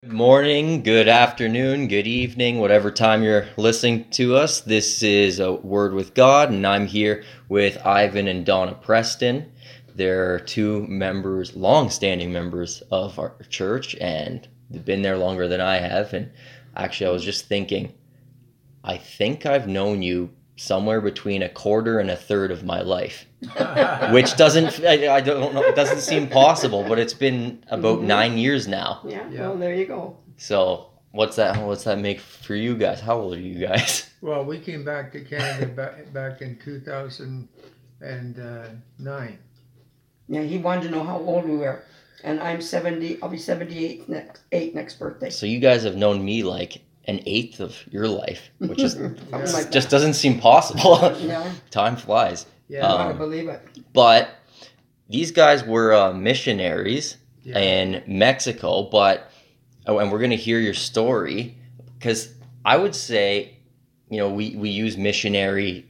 Good morning, good afternoon, good evening, whatever time you're listening to us. This is a Word with God, and I'm here with Ivan and Donna Preston. They're two members, long-standing members of our church, and they've been there longer than I have. And actually, I was just thinking, I think I've known you somewhere between a quarter and a third of my life, which doesn't, I, I don't know, it doesn't seem possible, but it's been about Mhm. nine years now. Yeah, Yeah. well, there you go. So what's that? What's that make for you guys? How old are you guys? Well, we came back to Canada back, back in 2009. Yeah, he wanted to know how old we were. And I'm 70, I'll be 78 next, eight next birthday. So you guys have known me like an eighth of your life, which is Yeah. like just doesn't seem possible. Yeah, Time flies. Yeah, I Um, gotta believe it. But these guys were uh, missionaries yeah. in Mexico. But oh, and we're gonna hear your story because I would say, you know, we we use missionary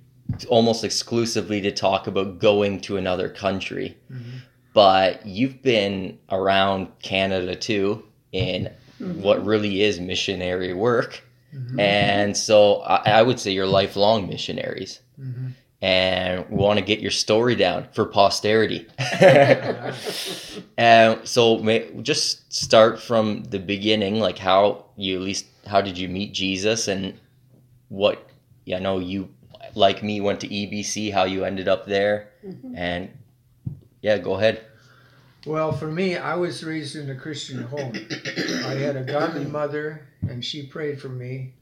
almost exclusively to talk about going to another country. Mhm. but you've been around Canada too in Mhm. what really is missionary work. Mhm. And so I, I would say you're lifelong missionaries. Mhm. And we want to get your story down for posterity. and so may, just start from the beginning, like how you at least how did you meet Jesus and what yeah, I know you like me went to EBC, how you ended up there. Mhm. And yeah, go ahead. Well, for me, I was raised in a Christian home. I had a godly mother, and she prayed for me.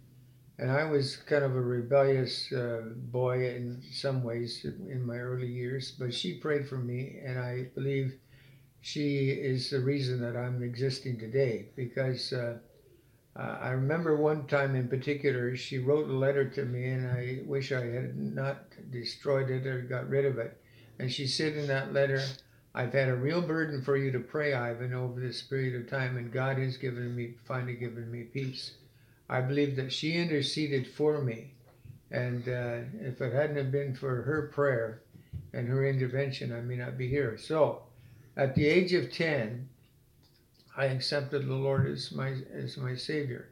And I was kind of a rebellious uh, boy in some ways in my early years, but she prayed for me, and I believe she is the reason that I'm existing today. Because uh, I remember one time in particular, she wrote a letter to me, and I wish I had not destroyed it or got rid of it. And she said in that letter, I've had a real burden for you to pray, Ivan, over this period of time, and God has given me, finally given me peace. I believe that she interceded for me, and uh, if it hadn't have been for her prayer and her intervention, I may not be here. So, at the age of 10, I accepted the Lord as my, as my Savior.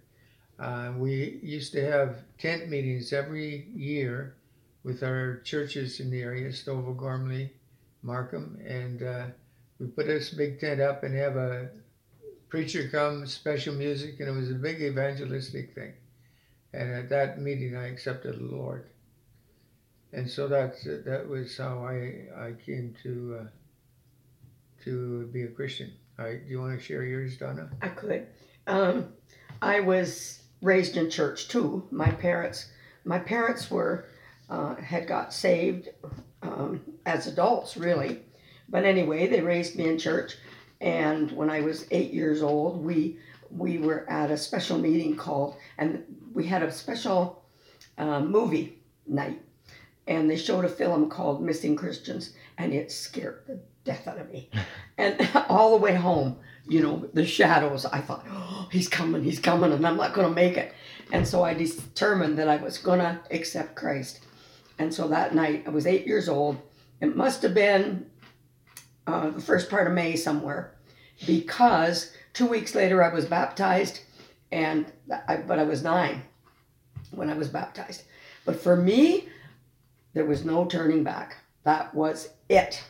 Uh, we used to have tent meetings every year with our churches in the area, Stouffville, Gormley, Markham, and uh, we put this big tent up and have a preacher come, special music, and it was a big evangelistic thing. And at that meeting, I accepted the Lord, and so that's that was how I I came to uh, to be a Christian. All right, do you want to share yours, Donna? I could. Um, I was raised in church too. My parents, my parents were uh, had got saved um, as adults, really. But anyway, they raised me in church, and when I was eight years old, we we were at a special meeting called, and we had a special uh, movie night, and they showed a film called Missing Christians, and it scared the death out of me. and all the way home, you know, the shadows, I thought, oh, he's coming, he's coming, and I'm not going to make it. And so I determined that I was going to accept Christ. And so that night, I was eight years old. It must have been uh, the first part of May somewhere, because two weeks later I was baptized, and I, but I was nine when I was baptized. But for me, there was no turning back. That was it.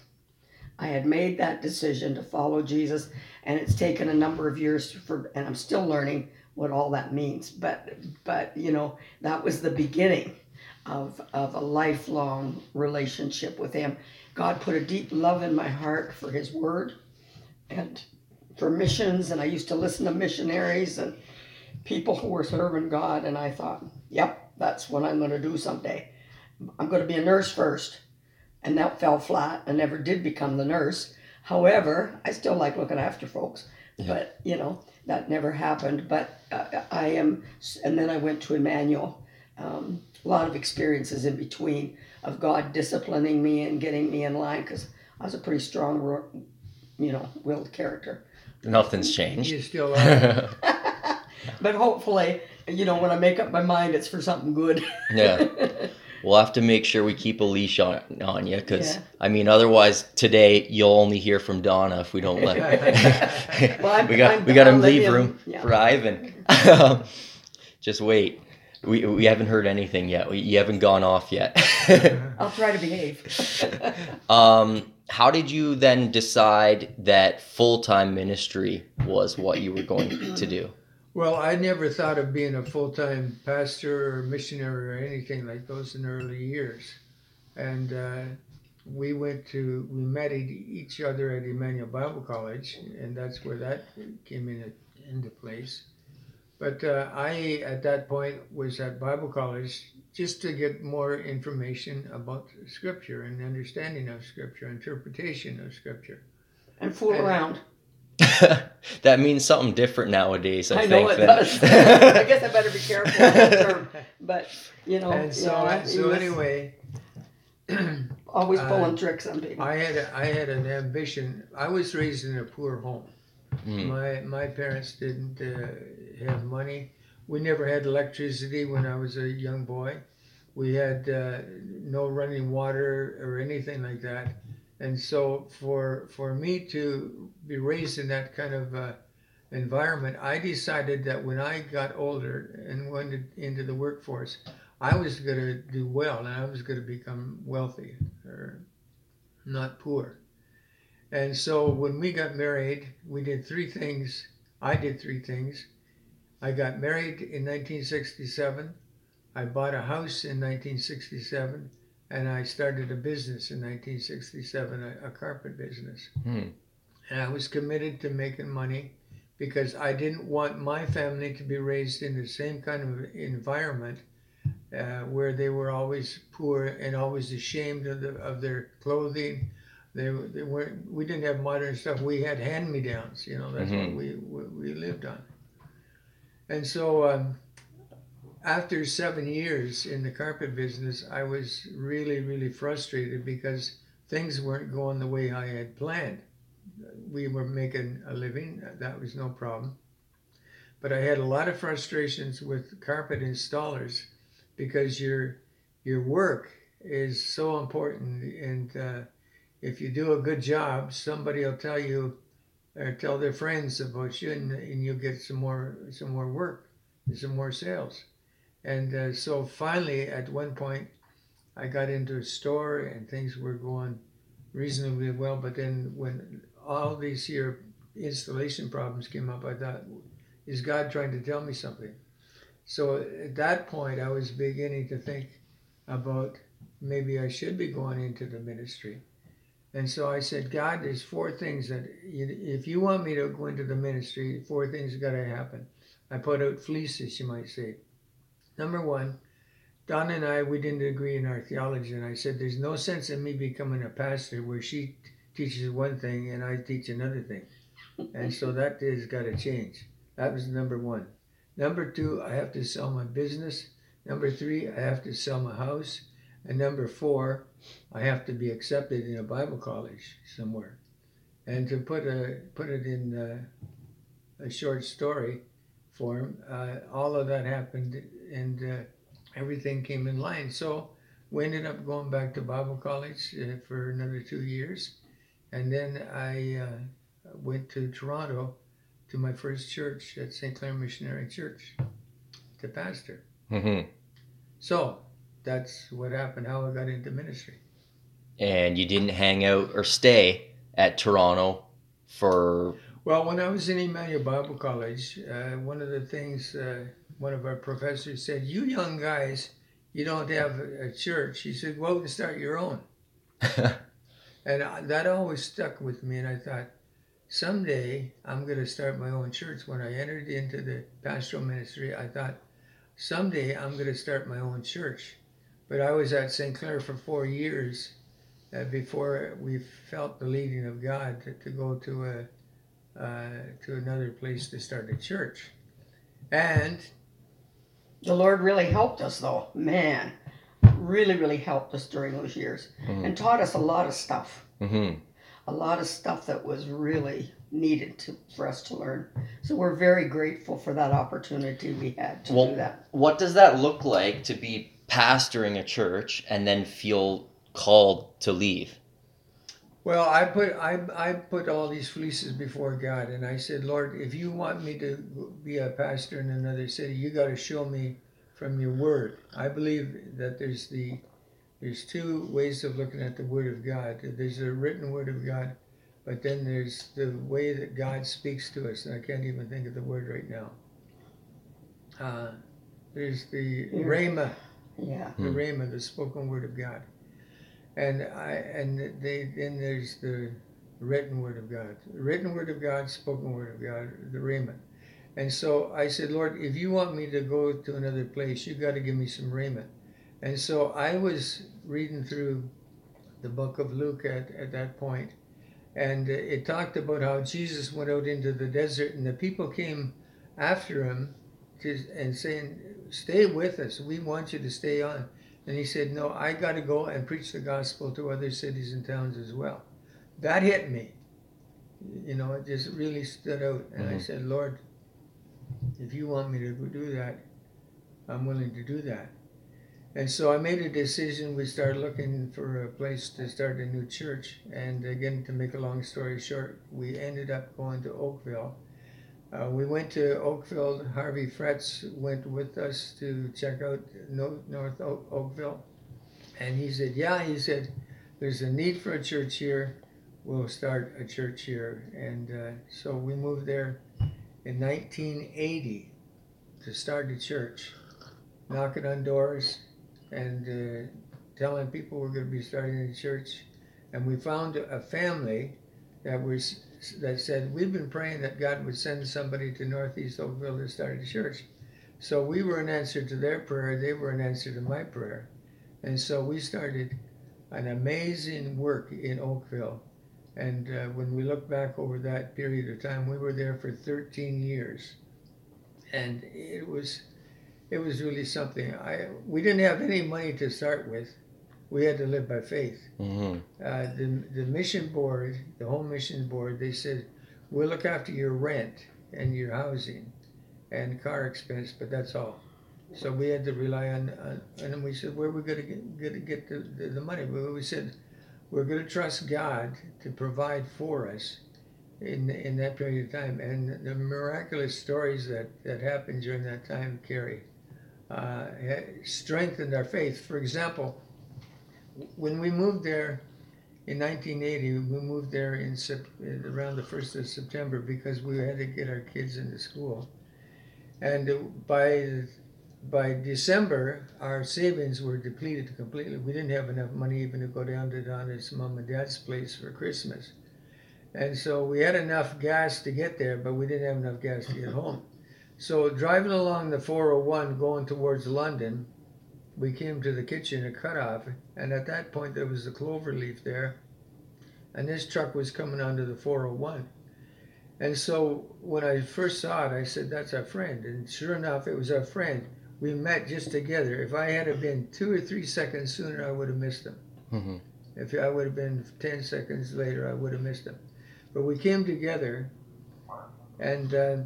I had made that decision to follow Jesus, and it's taken a number of years for, and I'm still learning what all that means. But, but you know, that was the beginning of of a lifelong relationship with Him. God put a deep love in my heart for His Word, and for missions. And I used to listen to missionaries and people who were serving God, and I thought, yep, that's what I'm going to do someday. I'm going to be a nurse first and that fell flat. I never did become the nurse. However, I still like looking after folks, Yeah. but you know that never happened. But uh, I am, and then I went to Emmanuel. Um, a lot of experiences in between of God disciplining me and getting me in line because I was a pretty strong, you know, willed character. Nothing's changed. You still are. But hopefully, you know, when I make up my mind, it's for something good. yeah. we'll have to make sure we keep a leash on on you because Yeah. I mean, otherwise today you'll only hear from Donna if we don't let. Well, we got I'm- we got to I'll let leave room yeah. for Ivan. Just wait. We, we haven't heard anything yet. We, you haven't gone off yet. I'll try to behave. um, how did you then decide that full time ministry was what you were going to do? Well, I never thought of being a full time pastor or missionary or anything like those in the early years. And uh, we went to, we met e- each other at Emmanuel Bible College, and that's where that came in, into place. But uh, I, at that point, was at Bible College just to get more information about Scripture and understanding of Scripture, interpretation of Scripture. And fool And- around. that means something different nowadays. I, I know it than- does. I guess I better be careful term. But, you know, And so, yeah, he so anyway, always uh, pulling tricks on people. I had a, I had an ambition. I was raised in a poor home. Mm. My my parents didn't uh, have money. We never had electricity when I was a young boy. We had uh, no running water or anything like that. And so for for me to be raised in that kind of uh, environment, I decided that when I got older and went into the workforce, I was going to do well and I was going to become wealthy or not poor. And so when we got married, we did three things. I did three things. I got married in 1967. I bought a house in 1967. And I started a business in 1967, a, a carpet business. Hmm. And I was committed to making money because I didn't want my family to be raised in the same kind of environment uh, where they were always poor and always ashamed of, the, of their clothing. They, they weren't. We didn't have modern stuff. We had hand-me-downs. You know, that's Mhm. what we, we we lived on. And so, um, after seven years in the carpet business, I was really, really frustrated because things weren't going the way I had planned. We were making a living, that was no problem. But I had a lot of frustrations with carpet installers because your your work is so important and uh, if you do a good job, somebody will tell you or tell their friends about you and, and you'll get some more some more work, and some more sales. And uh, so finally, at one point, I got into a store and things were going reasonably well. But then when all these here installation problems came up, I thought, is God trying to tell me something? So at that point, I was beginning to think about maybe I should be going into the ministry. And so I said, God, there's four things that if you want me to go into the ministry, four things got to happen. I put out fleeces, you might say. Number one, Don and I, we didn't agree in our theology, and I said, there's no sense in me becoming a pastor where she teaches one thing and I teach another thing. And so that has got to change. That was number one. Number two, I have to sell my business. Number three, I have to sell my house. And number four, I have to be accepted in a Bible college somewhere. And to put a put it in uh, a short story form, uh, all of that happened, and uh, everything came in line. So we ended up going back to Bible college uh, for another two years, and then I uh, went to Toronto to my first church at St. Clair Missionary Church to pastor. Mhm. So that's what happened. How I got into ministry. And you didn't hang out or stay at Toronto for. Well, when I was in Emmanuel Bible College, uh, one of the things uh, one of our professors said, "You young guys, you don't have a, church." He said, "Well, to start your own," and I, that always stuck with me. And I thought, someday I'm going to start my own church. When I entered into the pastoral ministry, I thought, someday I'm going to start my own church. But I was at St. Clair for four years uh, before we felt the leading of God to, to go to a uh, to another place to start a church. And The Lord really helped us, though. Man, really, really helped us during those years Mhm. and taught us a lot of stuff. Mhm. A lot of stuff that was really needed to, for us to learn. So we're very grateful for that opportunity we had to Well- do that. What does that look like to be pastoring a church and then feel called to leave? Well, I put I I put all these fleeces before God, and I said, Lord, if you want me to be a pastor in another city, you got to show me from your word. I believe that there's the there's two ways of looking at the word of God. There's the written word of God, but then there's the way that God speaks to us. And I can't even think of the word right now. Uh, there's the Yeah. rhema, Yeah. the Hmm. rhema, the spoken word of God, and I and they then there's the written word of God, the written word of God, spoken word of God, the rhema. And so I said, Lord, if you want me to go to another place, you got to give me some rhema. And so I was reading through the book of Luke at, at that point, and it talked about how Jesus went out into the desert, and the people came after him to, and saying, Stay with us. We want you to stay on. And he said, No, I got to go and preach the gospel to other cities and towns as well. That hit me. You know, it just really stood out. And I Mhm. said, Lord, if you want me to do that, I'm willing to do that. And so I made a decision. We started looking for a place to start a new church. And again, to make a long story short, we ended up going to Oakville. Uh, we went to Oakville. Harvey Fretz went with us to check out North Oak, Oakville. And he said, Yeah, he said, there's a need for a church here. We'll start a church here. And uh, so we moved there in 1980 to start a church, knocking on doors and uh, telling people we're going to be starting a church. And we found a family that was that said we've been praying that God would send somebody to Northeast Oakville to start a church. So we were an answer to their prayer. They were an answer to my prayer, and so we started an amazing work in Oakville. And uh, when we look back over that period of time, we were there for 13 years, and it was it was really something. I we didn't have any money to start with. We had to live by faith. hmm Uh, the the mission board, the home mission board, they said we'll look after your rent and your housing and car expense, but that's all. So we had to rely on, on and then we said where are we going to get, gonna get the, the, the money? Well, we said we're going to trust God to provide for us in in that period of time, and the miraculous stories that that happened during that time, Carrie, uh, strengthened our faith. For example, when we moved there in 1980, we moved there in around the first of September because we had to get our kids into school, and uh, by by December, our savings were depleted completely. We didn't have enough money even to go down to Donna's mom and dad's place for Christmas. And so we had enough gas to get there, but we didn't have enough gas to get home. So driving along the 401 going towards London, we came to the Kitchener cutoff, and at that point there was a clover leaf there, and this truck was coming onto the 401. And so when I first saw it, I said, "That's our friend." And sure enough, it was our friend. We met just together. If I had been two or three seconds sooner, I would have missed him. hmm If I would have been 10 seconds later, I would have missed him. But we came together, and uh,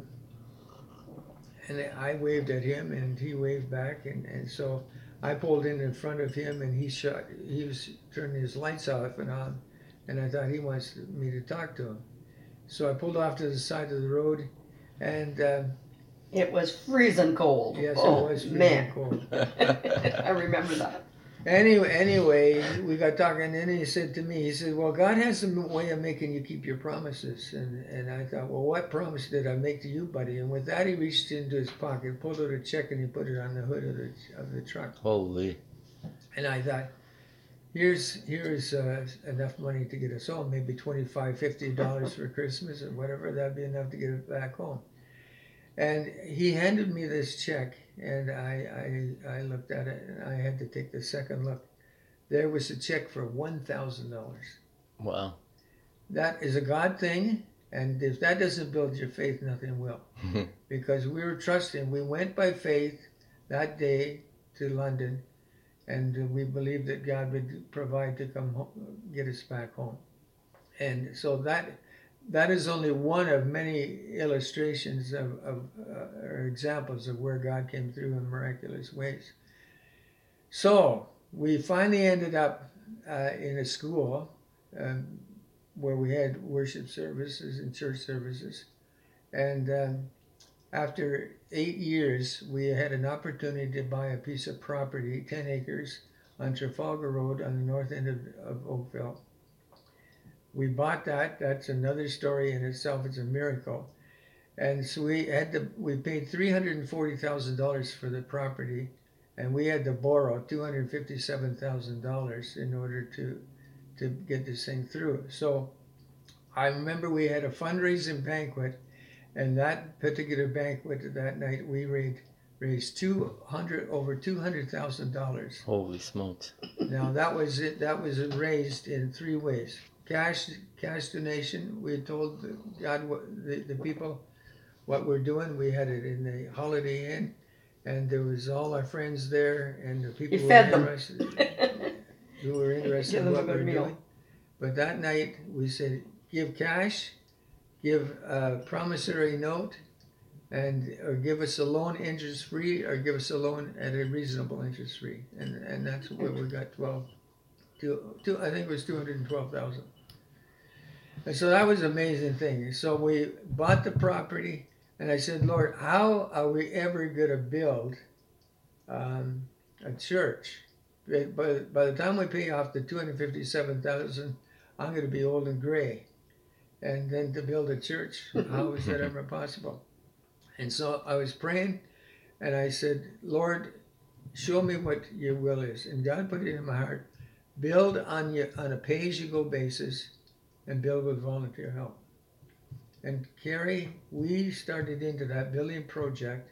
and I waved at him, and he waved back, and, and so I pulled in in front of him, and he shut. He was turning his lights off and on, and I thought he wants me to talk to him. So I pulled off to the side of the road, and uh, It was freezing cold. yes, oh, it was freezing man. cold. I remember that. Anyway, anyway, we got talking, and then he said to me, he said, "Well, God has a way of making you keep your promises." And and I thought, "Well, what promise did I make to you, buddy?" And with that, he reached into his pocket, pulled out a check, and he put it on the hood of the of the truck. Holy. And I thought, "Here's here's uh, enough money to get us home. Maybe twenty five, fifty dollars for Christmas or whatever. That'd be enough to get it back home." And he handed me this check, and I, I, I looked at it, and I had to take the second look. There was a check for one thousand dollars. Wow. That is a God thing, and if that doesn't build your faith, nothing will. Because we were trusting. We went by faith that day to London, and we believed that God would provide to come home, get us back home. And so that that is only one of many illustrations of, of uh, or examples of where God came through in miraculous ways. So we finally ended up uh, in a school um, where we had worship services and church services. And um, after eight years, we had an opportunity to buy a piece of property, 10 acres, on Trafalgar Road on the north end of, of Oakville. We bought that. That's another story in itself. It's a miracle. And so we had to, we paid $340,000 for the property and we had to borrow $257,000 in order to, to get this thing through. So I remember we had a fundraising banquet and that particular banquet that night we raised raised 200 over $200,000. Holy smokes. Now that was it. That was raised in three ways: cash, cash donation. We told God what the, the people what we're doing. We had it in the Holiday Inn, and there was all our friends there, and the people You were interested, who were interested in what good we're meal. doing. But that night we said, give cash, give a promissory note, and or give us a loan interest free, or give us a loan at a reasonable interest free, and and that's where we got twelve, two, two I think it was two hundred and twelve thousand. And so that was an amazing thing. So we bought the property, and I said, Lord, how are we ever going to build um, a church? By, by the time we pay off the two hundred fifty-seven thousand, I'm going to be old and gray, and then to build a church, how is that ever possible? And so I was praying, and I said, Lord, show me what your will is. And God put it in my heart: build on your on a pay-as-you-go basis, and build with volunteer help. And Carrie, we started into that building project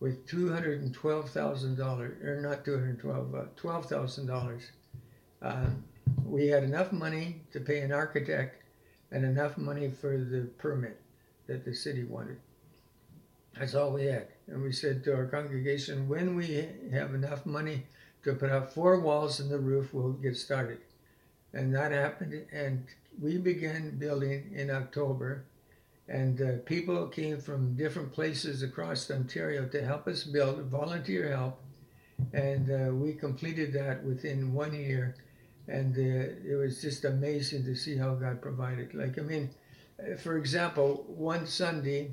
with two hundred and twelve thousand dollars, or not two hundred and twelve, uh, twelve thousand dollars. Um, we had enough money to pay an architect, and enough money for the permit that the city wanted. That's all we had. And we said to our congregation, when we have enough money to put up four walls in the roof, we'll get started. And that happened, and we began building in October. And uh, people came from different places across Ontario to help us build, volunteer help. And uh, we completed that within one year. And uh, it was just amazing to see how God provided. Like, I mean, for example, one Sunday,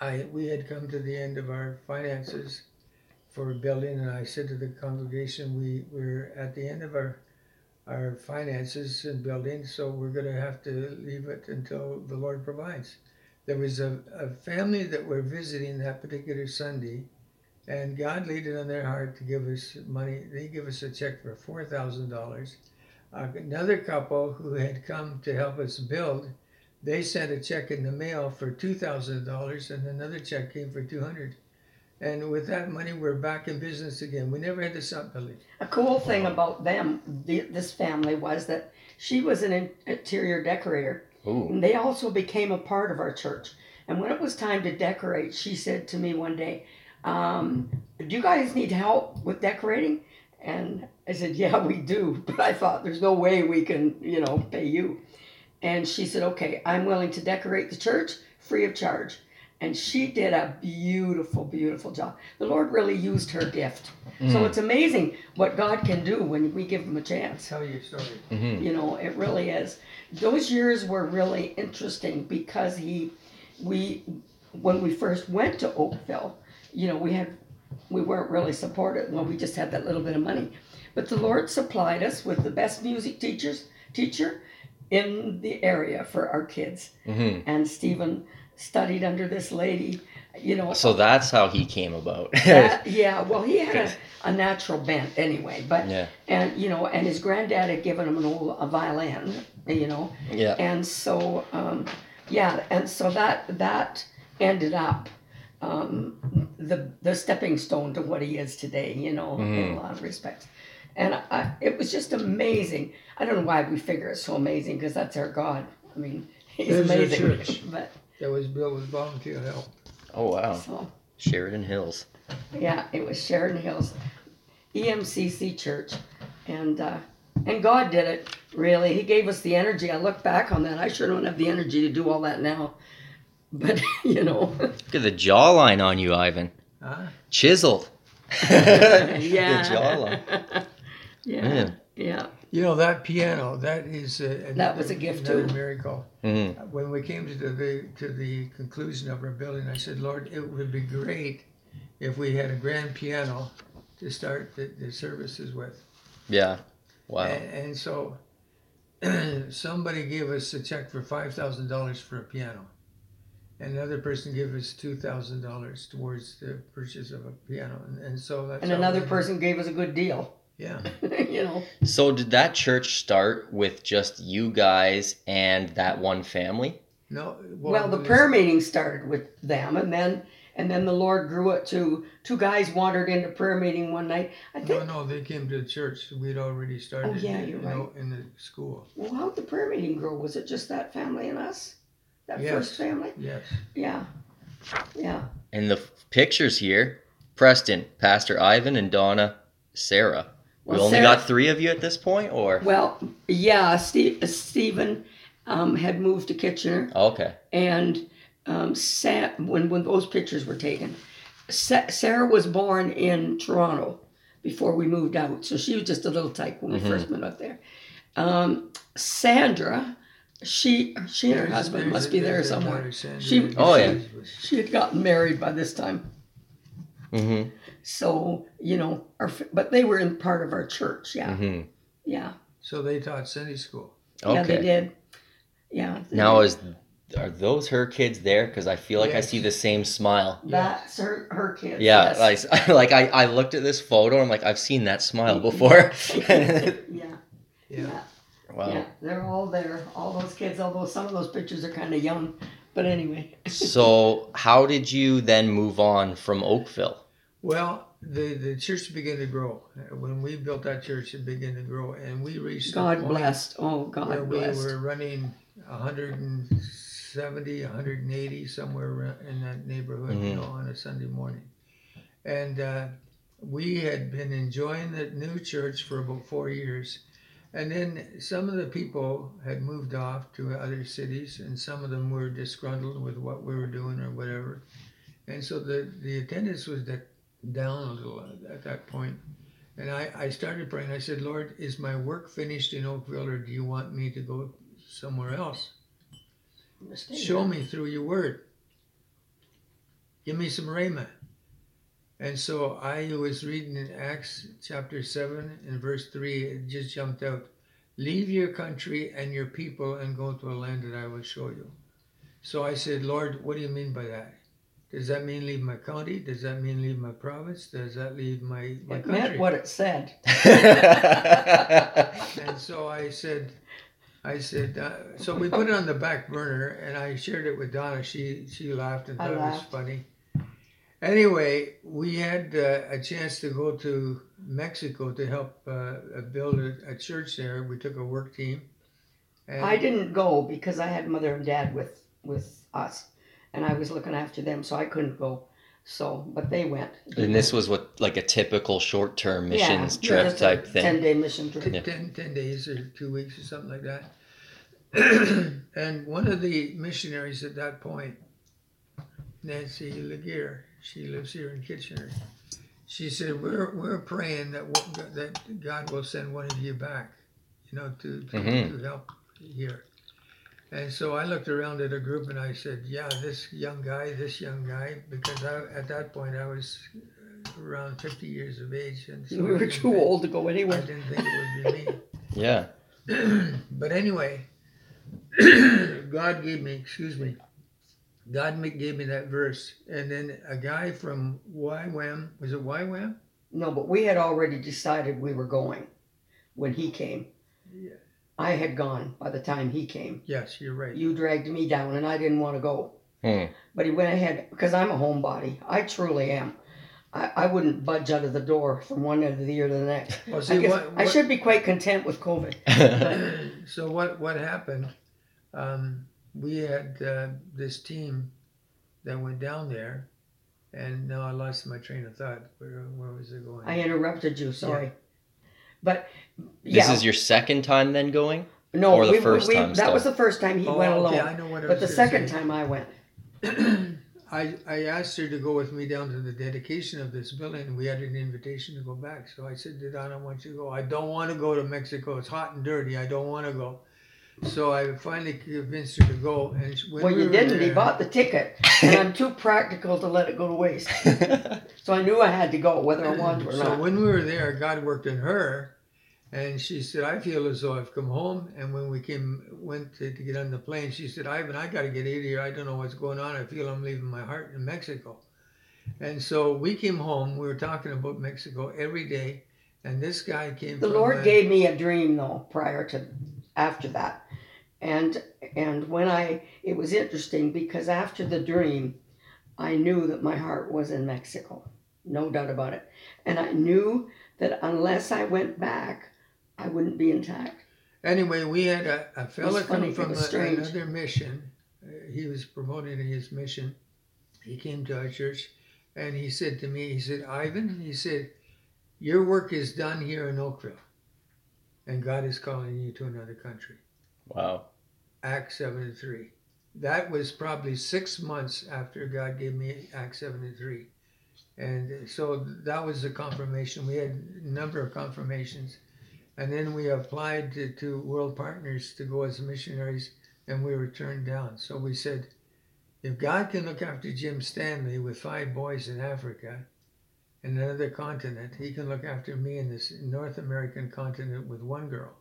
I we had come to the end of our finances for building, and I said to the congregation, "We we're at the end of our our finances and building, so we're going to have to leave it until the Lord provides." There was a, a family that were visiting that particular Sunday, and God laid it on their heart to give us money. They give us a check for four thousand dollars. Uh, another couple who had come to help us build they sent a check in the mail for two thousand dollars, and another check came for two hundred. And with that money, we're back in business again. We never had to stop building. A cool thing about them, the, this family, was that she was an interior decorator. Ooh. And they also became a part of our church. And when it was time to decorate, she said to me one day, um, Do you guys need help with decorating? And I said, Yeah, we do. But I thought, There's no way we can, you know, pay you. And she said, Okay, I'm willing to decorate the church free of charge. And she did a beautiful, beautiful job. The Lord really used her gift. So Mm. it's amazing what God can do when we give him a chance. Tell your story. Mhm. You know, it really is. Those years were really interesting because he, we, when we first went to Oakville, you know, we had, we weren't really supported. Well, we just had that little bit of money, but the Lord supplied us with the best music teachers, teacher, in the area for our kids. Mhm. And Stephen studied under this lady. You know, So that's how he came about. that, yeah. Well, he had a, a natural bent anyway, but yeah. and you know, and his granddad had given him an old a violin, you know, Yeah. and so um, yeah, and so that that ended up um, the the stepping stone to what he is today, you know, in Mhm. a lot of respects. And I, it was just amazing. I don't know why we figure it's so amazing because that's our God. I mean, he's There's amazing. But That was built with volunteer help. Oh wow. so Sheridan Hills. yeah, it was Sheridan Hills, EMCC Church, and uh, and God did it. Really, He gave us the energy. I look back on that. I sure don't have the energy to do all that now, but you know, Look at the jawline on you, Ivan. Huh? Chiseled. The jawline. yeah, Man. yeah. You know that piano. That is uh, That was a gift, another too. miracle. Mhm. When we came to the to the conclusion of our building, I said, Lord, it would be great if we had a grand piano to start the, the services with. Yeah. Wow. And, and so somebody gave us a check for five thousand dollars for a piano. And another person gave us two thousand dollars towards the purchase of a piano, and, and so that's And another we- person gave us a good deal. Yeah, you know. So did that church start with just you guys and that one family? no. Well, the it's- prayer meeting started with them, and then and then the Lord grew it to two guys wandered into prayer meeting one night. I No, think. no, they came to the church. We'd already started. Oh, yeah, you you're know, in the school. Well, how'd the prayer meeting grow? Was it just that family and us? That Yes. first family? Yes. Yeah. Yeah. And the f- pictures here Preston, Pastor Ivan, and Donna, Sarah. We only Sarah- got three of you at this point, or? Well, yeah. Steve, Stephen um, had moved to Kitchener, Okay. and um, Sa- when when those pictures were taken, Sa- Sarah was born in Toronto before we moved out, so she was just a little tyke when we Mhm. first moved up there. Um, Sandra, she she and her husband must be there somewhere. daughter, Sandra, She- Oh, yeah. was- was- She had gotten married by this time. Mm-hmm. So you know, our but they were in part of our church. Yeah, Mm-hmm. yeah, So they taught Sunday school. yeah. They did. Yeah. they Now did. is are those her kids there? Because I feel like I see the same smile. that's her her kids. Yeah, yes. like, like I, I looked at this photo. I'm like, I've seen that smile before. yeah, Yeah. yeah, wow. yeah. They're all there. All those kids. Although some of those pictures are kind of young, but anyway. So, how did you then move on from Oakville? Well, the, the church began to grow. When we built that church, it began to grow, and we reached God blessed. Oh, where God we were running 170, 180 somewhere in that neighborhood, you Mhm. know, on a Sunday morning, and uh, we had been enjoying the new church for about four years. And then some of the people had moved off to other cities, and some of them were disgruntled with what we were doing or whatever. And so the, the attendance was that down a little at that point. And I, I started praying. I said, Lord, is my work finished in Oakville, or do you want me to go somewhere else? Show me through your word. Give me some rhema. And so I was reading in Acts chapter 7 and verse 3, it just jumped out. Leave your country and your people and go to a land that I will show you. So I said, Lord, what do you mean by that? Does that mean leave my county? Does that mean leave my province? Does that leave my, my It country? meant what it said. And so I said, I said, uh, so we put it on the back burner, and I shared it with Donna. She she laughed and thought it was funny. Anyway, we had uh, a chance to go to Mexico to help uh, build a, a church there. We took a work team. And I didn't go because I had mother and dad with with us, and I was looking after them, so I couldn't go. So, but they went. and this was what like a typical short-term missions yeah, trip just a type thing. Ten day mission trip. 10, 10 days or two weeks or something like that. and one of the missionaries at that point, Nancy Laguerre, she lives here in Kitchener. She said, "We're we're praying that what- that God will send one of you back, you know, to to, Mhm. to help here." And so I looked around at a group and I said, "Yeah, this young guy, this young guy," because I, at that point I was around 50 years of age, and so We were too think- old to go anywhere. I anywhere. didn't think it would be me. Yeah. but anyway, God gave me, excuse me, God gave me that verse. And then a guy from YWAM, was it YWAM? No, but we had already decided we were going when he came. Yeah. I had gone by the time he came. Yes, you're right. You dragged me down, and I didn't want to go. Hmm. But he went ahead because I'm a homebody. I truly am. I, I wouldn't budge out of the door from one end of the year to the next. Well, I, see, guess what, I should be quite content with COVID. so what, what happened, um, we had uh, this team that went down there, and now I lost my train of thought. Where, where was it going? I interrupted you. Sorry. But This is your second time then going? no, or the we, first we, time that was the first time he oh, went alone. okay, I know what I but the was gonna second say. time I went. I, I asked her to go with me down to the dedication of this building. We had an invitation to go back. So I said to Donna, I want you to go. I don't want to go to Mexico. It's hot and dirty. I don't want to go. So I finally convinced her to go. And when Well, we you didn't. He bought the ticket, and I'm too practical to let it go to waste. So I knew I had to go, whether I wanted to or So not. So when we were there, God worked in her, and she said, "I feel as though I've come home." And when we came, went to, to get on the plane, she said, "Ivan, I got to get out of here. I don't know what's going on. I feel I'm leaving my heart in Mexico." And so we came home. We were talking about Mexico every day, and this guy came. The Lord a- gave me a dream though, prior to, after that, and and when I, it was interesting because after the dream, I knew that my heart was in Mexico, no doubt about it, and I knew that unless I went back, I wouldn't be intact. Anyway, we had a, a fella come from a, another mission. Uh, he was promoting his mission. He came to our church and he said to me, he said, Ivan, he said, your work is done here in Oakville. And God is calling you to another country. wow. Acts 7 and 3. That was probably six months after God gave me Acts 7 and 3. And so that was the confirmation. We had a number of confirmations. And then we applied to, to World Partners to go as missionaries, and we were turned down. So we said, if God can look after Jim Stanley with five boys in Africa and another continent, he can look after me in this North American continent with one girl.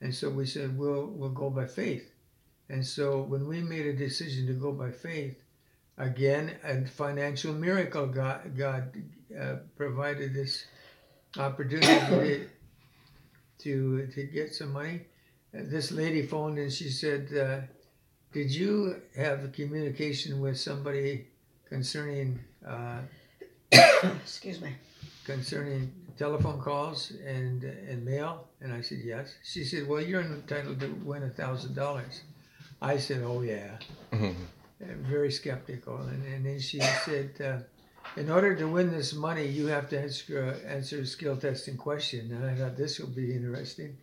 And so we said, we'll, we'll go by faith. And so when we made a decision to go by faith, again, a financial miracle, God, God uh, provided this opportunity to, to get some money. And this lady phoned and she said, uh, did you have communication with somebody concerning uh, Excuse me. concerning telephone calls and and mail? And I said yes. She said, well, you're entitled to win a thousand dollars. I said, oh yeah. Mhm. Uh, very skeptical. And, and then she said, uh, in order to win this money, you have to answer, uh, answer a skill testing question. And I thought this will be interesting.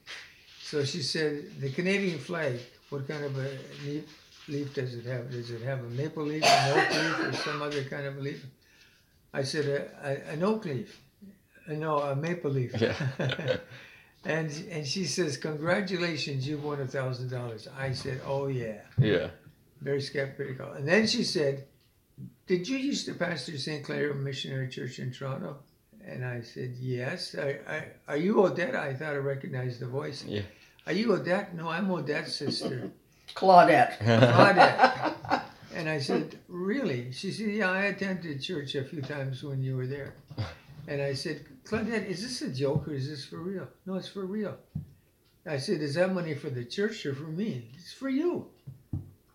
So she said, the Canadian flag, what kind of a leaf, leaf does it have? Does it have a maple leaf, an oak leaf, or some other kind of leaf? I said, a, a, an oak leaf. No, a maple leaf. Yeah. and, and she says, congratulations, you've won a thousand dollars. I said, oh yeah Yeah. very skeptical. And then she said, Did you used to pastor St. Clair Missionary Church in Toronto? And I said, Yes. I, I, are you Odette? I thought I recognized the voice. Yeah. Are you Odette? No, I'm Odette's sister. Claudette. Claudette. And I said, Really? She said, Yeah, I attended church a few times when you were there. And I said, Claudette, is this a joke or is this for real? No, it's for real. I said, Is that money for the church or for me? It's for you.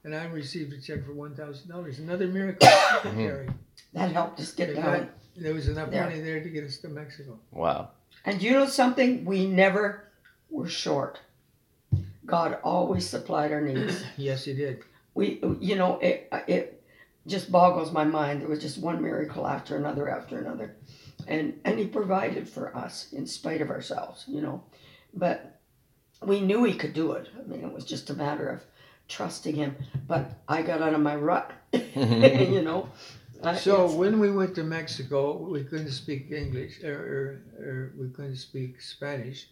And I received a check for $1,000. Another miracle. Terry. Mm-hmm. That helped us get There down. got- there was enough There. money there to get us to Mexico. Wow. And you know something? We never were short. God always supplied our needs. Yes, he did. We, you know, it, it just boggles my mind. There was just one miracle after another after another, and and He provided for us in spite of ourselves, you know. But we knew He could do it. I mean, it was just a matter of trusting Him. But I got out of my rut, you know. I- So when we went to Mexico, we couldn't speak English or, or, or we couldn't speak Spanish.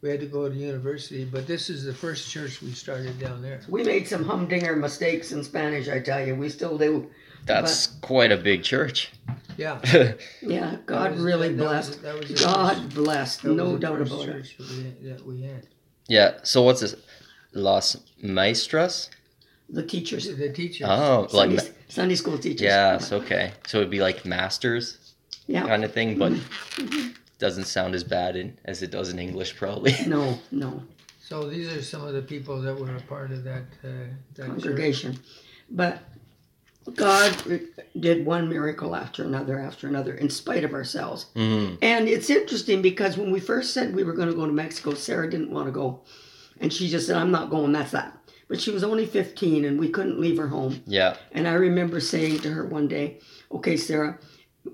We had to go to university, but this is the first church we started down there. we made some humdinger mistakes in Spanish. I tell you, we still do. That's quite a big church. Yeah. Yeah, God was- really that blessed. that was the God first- blessed, that no the doubt about it. that we, that we had. yeah. So what's this? Las Maestras? The teachers, The teachers. Oh, like Sunday, Sunday school teachers. yes. Okay. So it'd be like masters Yeah. kind of thing, but doesn't sound as bad in, as it does in English, probably. No, no So these are some of the people that were a part of that, uh, that church. congregation, but God did one miracle after another after another in spite of ourselves. hmm And it's interesting because when we first said we were going to go to Mexico, Sarah didn't want to go, and she just said, "I'm not going." That's that. But she was only 15, and we couldn't leave her home. Yeah. And I remember saying to her one day, Okay, Sarah,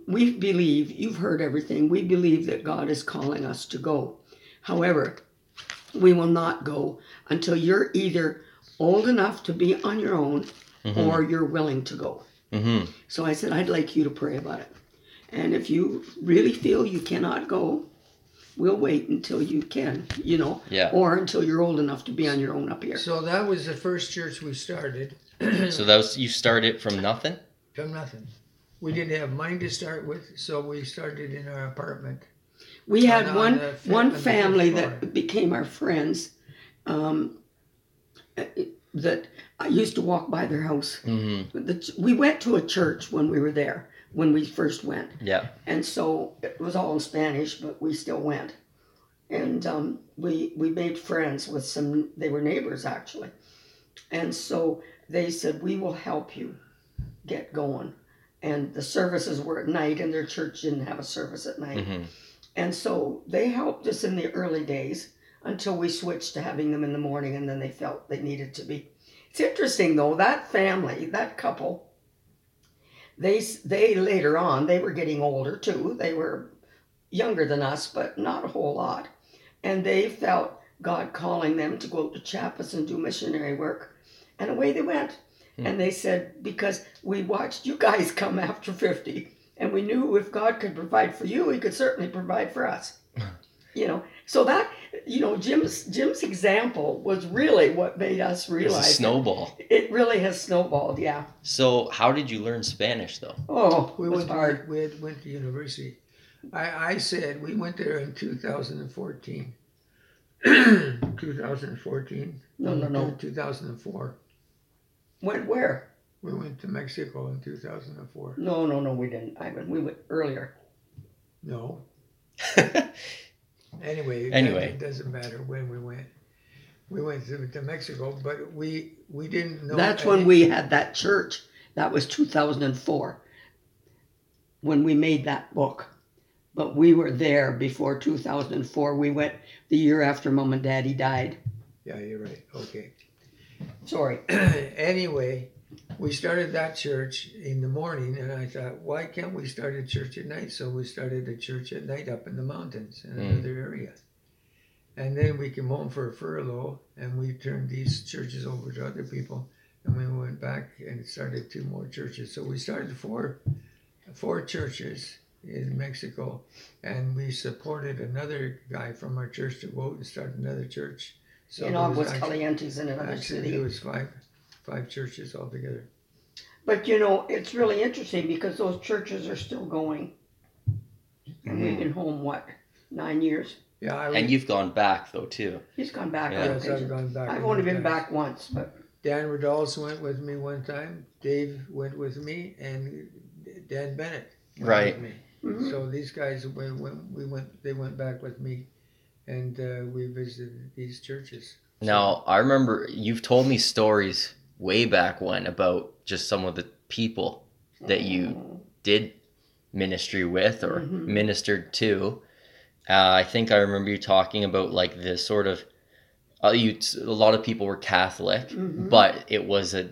we believe, you've heard everything, we believe that God is calling us to go. However, we will not go until you're either old enough to be on your own Mhm. or you're willing to go. Mm-hmm. So I said, I'd like you to pray about it. And if you really feel you cannot go, we'll wait until you can, you know, Yeah. or until you're old enough to be on your own up here. So that was the first church we started So that was you started from nothing. from nothing. We didn't have money to start with, so we started in our apartment. We had on one the one on the fifth family that became our friends. Um, that I used to walk by their house. Mm-hmm. The, we went to a church when we were there when we first went, Yeah. and so it was all in Spanish, but we still went. And um, we we made friends with some. They were neighbors actually, and so they said we will help you get going. And the services were at night, and their church didn't have a service at night. Mm-hmm. And so they helped us in the early days until we switched to having them in the morning and then they felt they needed to be. It's interesting though, that family, that couple, they they later on, they were getting older too. They were younger than us, but not a whole lot. And they felt God calling them to go to Chiapas and do missionary work. And away they went. Hmm. And they said, because we watched you guys come after 50, and we knew if God could provide for you, he could certainly provide for us. you know, so that, you know, Jim's Jim's example was really what made us It was a realize snowball. it really has snowballed, yeah. So how did you learn Spanish though? Oh, We went hard. to, we had, went to university. I, I said we went there in 2014. 2014. No, no, no. 2004. Went where? We went to Mexico in 2004. No, no, no, we didn't, Ivan. We went earlier. No. Anyway, Anyway. it doesn't matter when we went. We went to, to Mexico, but we we didn't know. That's when we had that church. That was 2004 when we made that book. But we were there before 2004. We went the year after mom and daddy died. Yeah, you're right. Okay. Sorry. anyway, we started that church in the morning, and I thought, why can't we start a church at night? So we started a church at night up in the mountains in Mm. another area. And then we came home for a furlough, and we turned these churches over to other people, and we went back and started two more churches. So we started four, four churches in Mexico, and we supported another guy from our church to go out and start another church. So in there was Aguas Calientes in another Actually, city. there was five, five churches altogether. But you know, it's really interesting because those churches are still going. And we've Mhm. been home, what, nine years? Yeah, I And you've gone back though too. He's gone back Yeah. yes, I've gone back. I've only been times. back once, but Dan Rodolph went with me one time. Dave went with me, and Dan Bennett. went Right. With me. mhm. So these guys, we went, we went, they went back with me, and uh, we visited these churches. Now I remember you've told me stories way back when about just some of the people that you did ministry with or Mhm. ministered to. Uh, I think I remember you talking about like the sort of uh, you. A lot of people were Catholic, Mhm. but it was a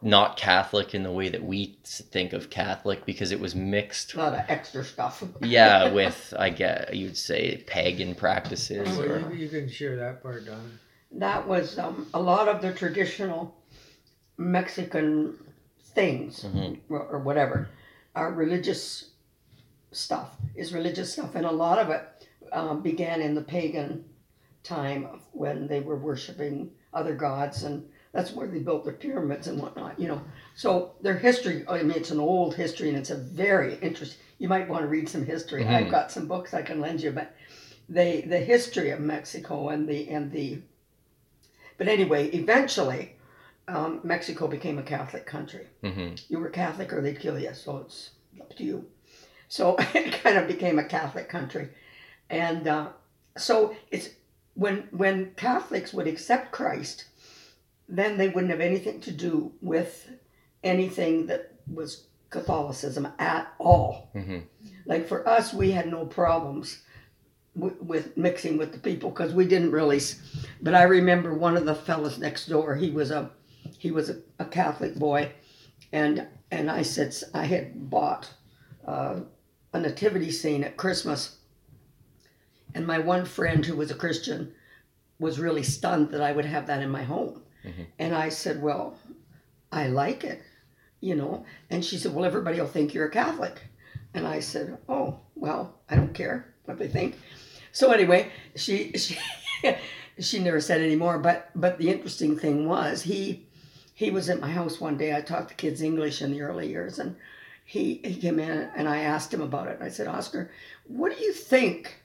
not Catholic in the way that we think of Catholic because it was mixed. a lot of extra stuff. Yeah, with I get you'd say pagan practices Mhm. or you, you can share that part, Donna. that was um, a lot of the traditional Mexican things Mhm. or, or whatever our religious stuff is religious stuff and a lot of it um, began in the pagan time of when they were worshiping other gods and that's where they built their pyramids and whatnot you know so their history i mean it's an old history and it's a very interesting you might want to read some history Mhm. i've got some books i can lend you but they the history of mexico and the and the but anyway eventually um, mexico became a catholic country hmm you were Catholic or they'd kill you. So it's up to you. So it kind of became a Catholic country, and uh, so it's when when Catholics would accept Christ, then they wouldn't have anything to do with anything that was Catholicism at all. hmm Like for us, we had no problems with, with mixing with the people because we didn't really. But I remember one of the fellas next door. He was a he was a, a Catholic boy, and and I said I had bought uh, a nativity scene at Christmas, and my one friend who was a Christian was really stunned that I would have that in my home, Mhm. and I said, well, I like it. you know. And she said, well, everybody will think you're a Catholic. And I said, oh, well, I don't care what they think. So anyway, she she she never said anymore. But but the interesting thing was he he was at my house one day. I taught the kids English in the early years, and he he came in and I asked him about it. I said, Oscar, what do you think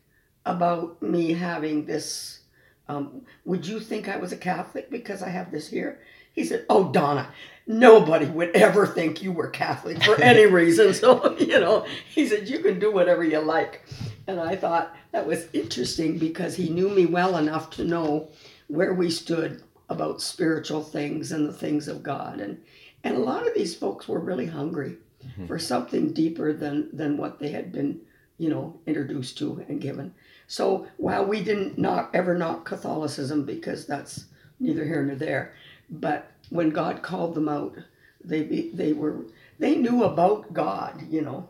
about me having this? Um, would you think I was a Catholic because I have this here? He said, Oh, Donna, nobody would ever think you were Catholic for any reason. So, you know, he said, You can do whatever you like. And I thought that was interesting because he knew me well enough to know where we stood about spiritual things and the things of God. And, and a lot of these folks were really hungry Mhm. for something deeper than, than what they had been, you know, introduced to and given. So while we didn't not ever knock Catholicism because that's neither here nor there, but when God called them out, they be, they were they knew about God, you know.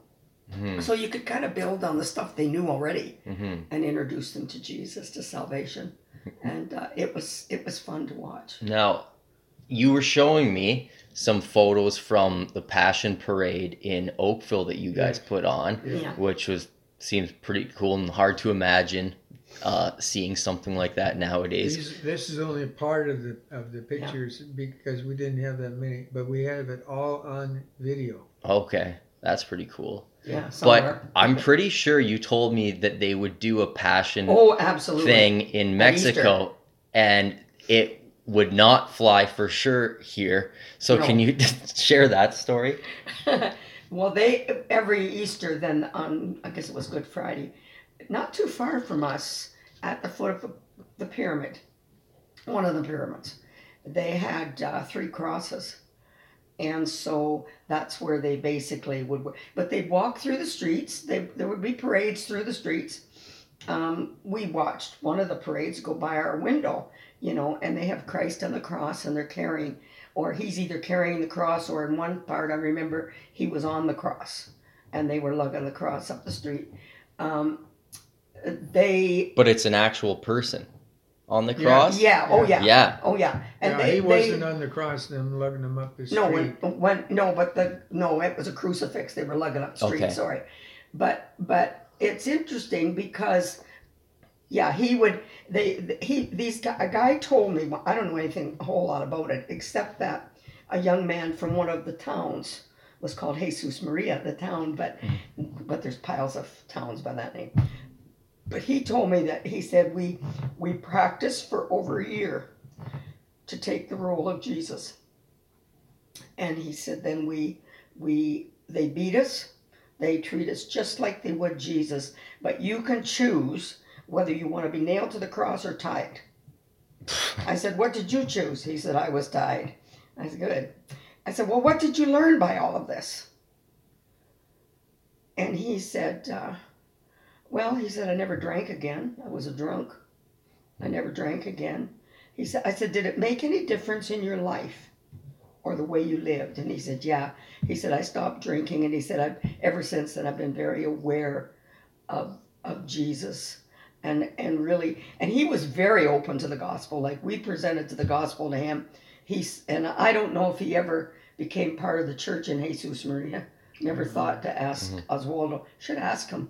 Mhm. So you could kind of build on the stuff they knew already Mhm. and introduce them to Jesus, to salvation, and uh, it was it was fun to watch. Now, you were showing me some photos from the Passion Parade in Oakville that you guys put on, Yeah. which was seems pretty cool and hard to imagine uh, seeing something like that nowadays. These, this is only a part of the of the pictures because we didn't have that many, but we have it all on video. Okay, that's pretty cool. Yeah, But. I'm pretty sure you told me that they would do a Passion oh, absolutely. thing in Mexico, and it would not fly for sure here. So No. can you share that story? well, they every Easter then on I guess it was Good Friday, not too far from us at the foot of the, the pyramid, one of the pyramids, they had uh, three crosses, and so that's where they basically would. But they'd walk through the streets. They there would be parades through the streets. Um, we watched one of the parades go by our window, you know, and they have Christ on the cross and they're carrying or he's either carrying the cross or in one part I remember he was on the cross and they were lugging the cross up the street. Um, they But it's an actual person on the cross. yeah oh yeah Yeah. oh yeah and yeah, they, he wasn't on the cross, them lugging him up the street. no when, when no but the no it was a crucifix they were lugging up the street Okay. sorry but but it's interesting because yeah he would they he these guy, a guy told me i don't know anything a whole lot about it except that a young man from one of the towns was called jesus maria the town but mm-hmm. but there's piles of towns by that name but he told me that he said we we practiced for over a year to take the role of jesus. And he said then we we they beat us. They treat us just like they would jesus. But you can choose whether you want to be nailed to the cross or tied. I said what did you choose? He said i was tied. I said good. I said well what did you learn by all of this? And he said uh, well he said i never drank again. I was a drunk. I never drank again. He said i said did it make any difference in your life or the way you lived? And he said yeah. He said i stopped drinking. And he said i've ever since then i've been very aware of of jesus. And and really and he was very open to the gospel. Like we presented to the gospel to him. He's and i don't know if he ever became part of the church in jesus maria. Never mm-hmm. thought to ask mm-hmm. oswaldo. Should ask him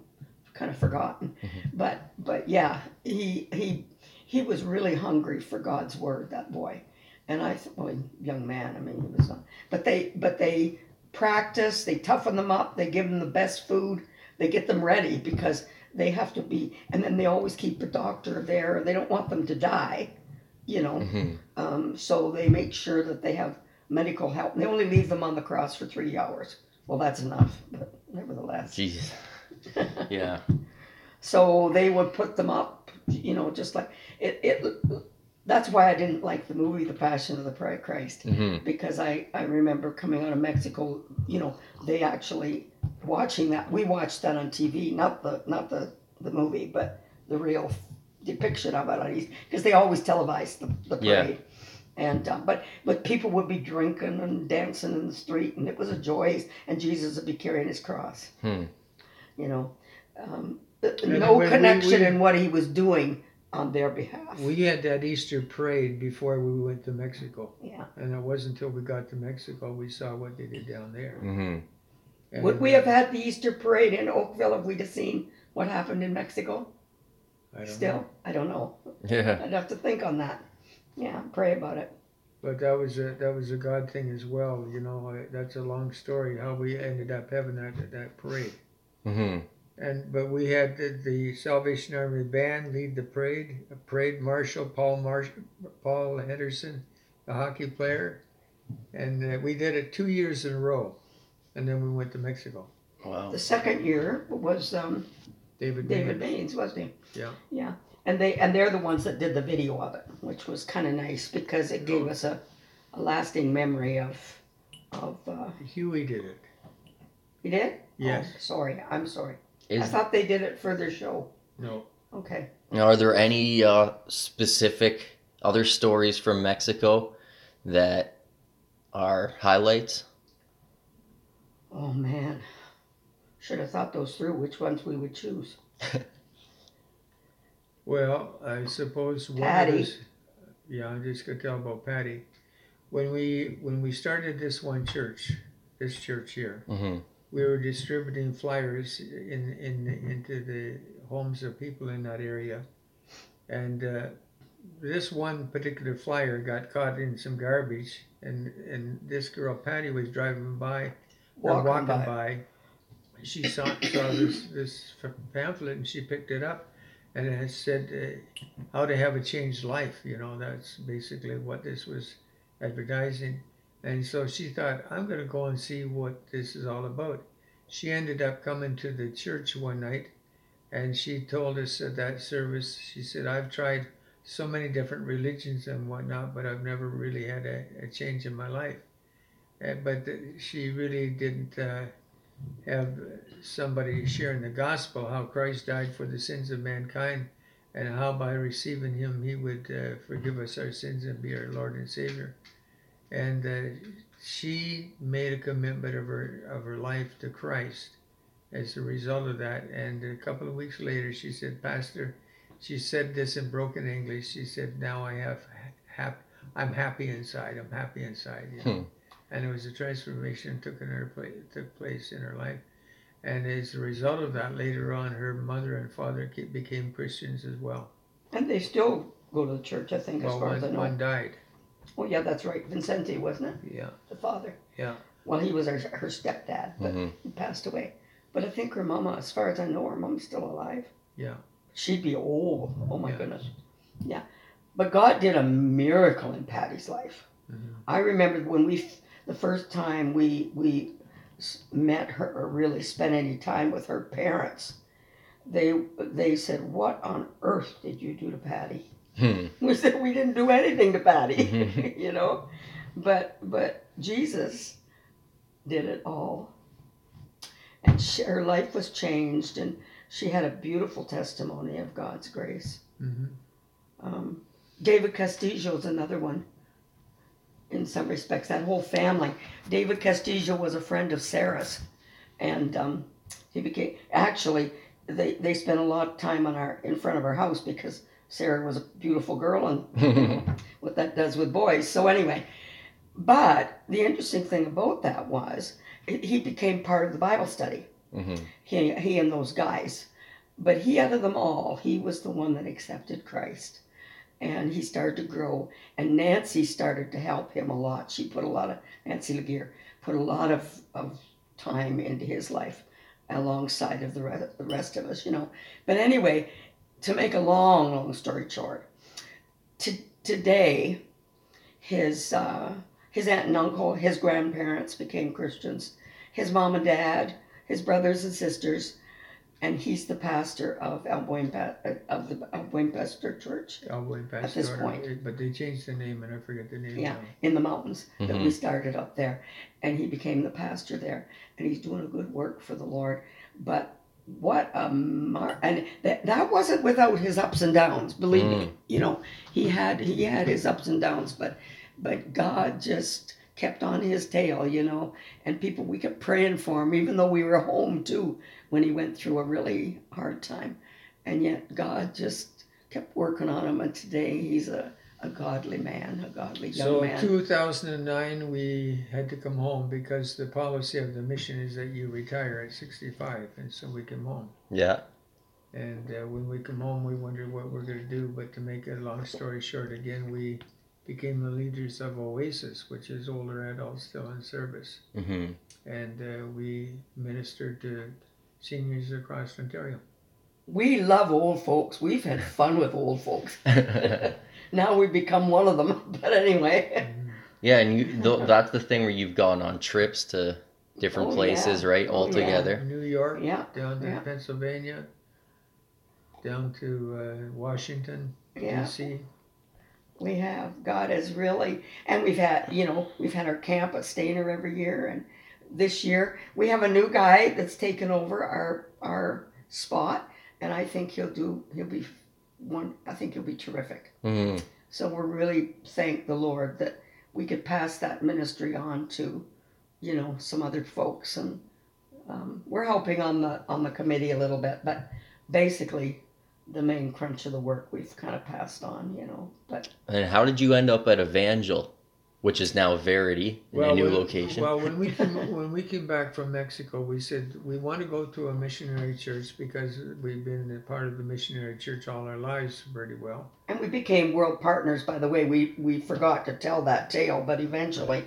kind of forgotten but but yeah he he he was really hungry for god's word that boy and I thought, well, young man, I mean, he was not. But they, but they practice. They toughen them up. They give them the best food. They get them ready because they have to be. And then they always keep a doctor there. They don't want them to die, you know. Mhm. Um, so they make sure that they have medical help. They only leave them on the cross for three hours. Well, that's enough, but nevertheless. Jesus. Yeah. So they would put them up, you know, just like it. it that's why I didn't like the movie The Passion of the Christ hmm because I, I remember coming out of Mexico, you know, they actually watching that. We watched that on TV, not the not the, the movie, but the real depiction of it on because they always televised the, the Yeah. parade. And uh, but but people would be drinking and dancing in the street, and it was a joy. And Jesus would be carrying his cross. Hmm. You know, um, no when connection we- in what he was doing on their behalf. We had that Easter parade before we went to Mexico, yeah. and it wasn't until we got to Mexico we saw what they did down there. Mm-hmm. Would we have had the Easter parade in Oakville if we'd have seen what happened in Mexico? I don't Still, know. I don't know. Yeah. I'd have to think on that. Yeah, pray about it. But that was a that was a God thing as well. You know, that's a long story how we ended up having that that parade. Hmm And but we had the, the Salvation Army band lead the parade. A parade marshal Paul Marsh, Paul Henderson, the hockey player, and uh, we did it two years in a row, and then we went to Mexico. Wow. The second year was um, David. David Bain. Baines, wasn't he? Yeah. Yeah, and they and they're the ones that did the video of it, which was kind of nice because it gave us a, a lasting memory of of. Uh, Huey did it. He did? Yes. Oh, sorry, I'm sorry. I thought they did it for their show. No. Okay. are there any uh, specific other stories from Mexico that are highlights? Oh man, should have thought those through. Which ones we would choose? Well, I suppose one Patty. of us. Yeah, I'm just gonna tell about Patty. When we when we started this one church, this church here, hmm we were distributing flyers in, in into the homes of people in that area, and uh, this one particular flyer got caught in some garbage, and and this girl Patty was driving by, or Walking walking by. by. She saw saw this this pamphlet and she picked it up, and it said uh, how to have a changed life. You know, that's basically what this was advertising. And so she thought, I'm going to go and see what this is all about. She ended up coming to the church one night and she told us at that service, she said, I've tried so many different religions and whatnot, but I've never really had a, a change in my life. Uh, but th- she really didn't uh, have somebody sharing the gospel, how Christ died for the sins of mankind, and how by receiving Him He would uh, forgive us our sins and be our Lord and Savior and uh, she made a commitment of her of her life to Christ as a result of that. And a couple of weeks later, she said, "Pastor," she said this in broken English. She said, "Now I have hap- I'm happy inside. I'm happy inside." You know? Hmm. And it was a transformation took in her pla- took place in her life. And as a result of that, later on, her mother and father became Christians as well. And they still go to the church, I think, as Well, far as I one, know. one died. Oh yeah, that's right, Vincente, wasn't it? Yeah. The father. Yeah. Well, he was her, her stepdad, but hmm he passed away. But I think her mama, as far as I know, her mom's still alive. Yeah. She'd be old. Oh my Yeah. goodness. Yeah. But God did a miracle in Patty's life. Mhm. I remember when we, the first time we we met her or really spent any time with her parents, they they said, "What on earth did you do to Patty?" Hmm. We said we didn't do anything to Patty, Mhm. you know, but but Jesus did it all, and she, her life was changed, and she had a beautiful testimony of God's grace. Mhm. Um, David Castillo is another one. In some respects, that whole family. David Castillo was a friend of Sarah's, and um, he became actually they they spent a lot of time on our in front of our house because Sarah was a beautiful girl and you know, what that does with boys. So anyway, but the interesting thing about that was he- became part of the Bible study hmm he, he and those guys. But he, out of them all, he was the one that accepted Christ. And he started to grow. And Nancy started to help him a lot. She put a lot of, Nancy Laguerre, put a lot of, of time into his life alongside of the rest, the rest of us, you know. But anyway, to make a long, long story short, to, today, his, uh, his aunt and uncle, his grandparents became Christians. His mom and dad, his brothers and sisters, and he's the pastor of El Buen of the El Buen Pastor Church Elbow and At this point. but they changed the name and I forget the name Yeah. now. in the mountains that we Mhm. started up there, and he became the pastor there, and he's doing a good work for the Lord. But what a mar- and that that wasn't without his ups and downs. Believe me, mm. you know he had he had his ups and downs, but but God just kept on his tail, you know, and people we kept praying for him, even though we were home too when he went through a really hard time, and yet God just kept working on him, and today he's a, a godly man, a godly young So man. 2009, we had to come home because the policy of the mission is that you retire at 65, and so we came home. Yeah. And uh, when we come home, we wondered what we're going to do. But to make a long story short, again, we became the leaders of Oasis, which is older adults still in service, hmm and uh, we ministered to seniors across Ontario. we love old folks. We've had fun with old folks. now we've become one of them. But anyway, yeah, and you th- that's the thing where you've gone on trips to different Oh, yeah. places, right? Oh, All yeah. together. New York, yeah, down to Yeah. Pennsylvania, down to uh, Washington, yeah. D.C. We have. God has really, and we've had, you know, we've had our camp at Stainer every year, and this year we have a new guy that's taken over our our spot, and I think he'll do. He'll be one. I think it'll be terrific. hmm So we're really thank the Lord that we could pass that ministry on to, you know, some other folks, and um, we're helping on the on the committee a little bit, but basically. The main crunch of the work we've kind of passed on, you know, but And how did you end up at Evangel, which is now Verity in a new when, location? Well, when we came, when we came back from Mexico, we said we want to go to a missionary church because we've been a part of the missionary church all our lives pretty well. And we became world partners, by the way. We, we forgot to tell that tale, but eventually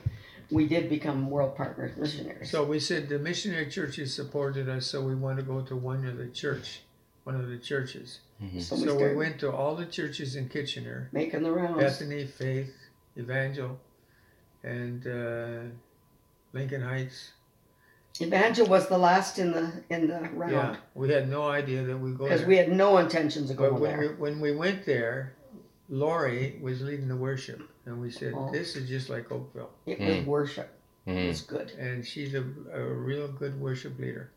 we did become world partners missionaries. So we said the missionary churches supported us, so we want to go to one of the church, one of the churches. Mhm. So we So we started went to all the churches in Kitchener, making the rounds. Bethany, Faith, Evangel, and uh, Lincoln Heights. Evangel was the last in the in the round. Yeah, round we had no idea that we go because there. we had no intentions of But going when there. we, when we went there, Lori was leading the worship, and we said, Oh. "This is just like Oakville." It was Mm. worship. It Mhm. was good. And she's a, a real good worship leader.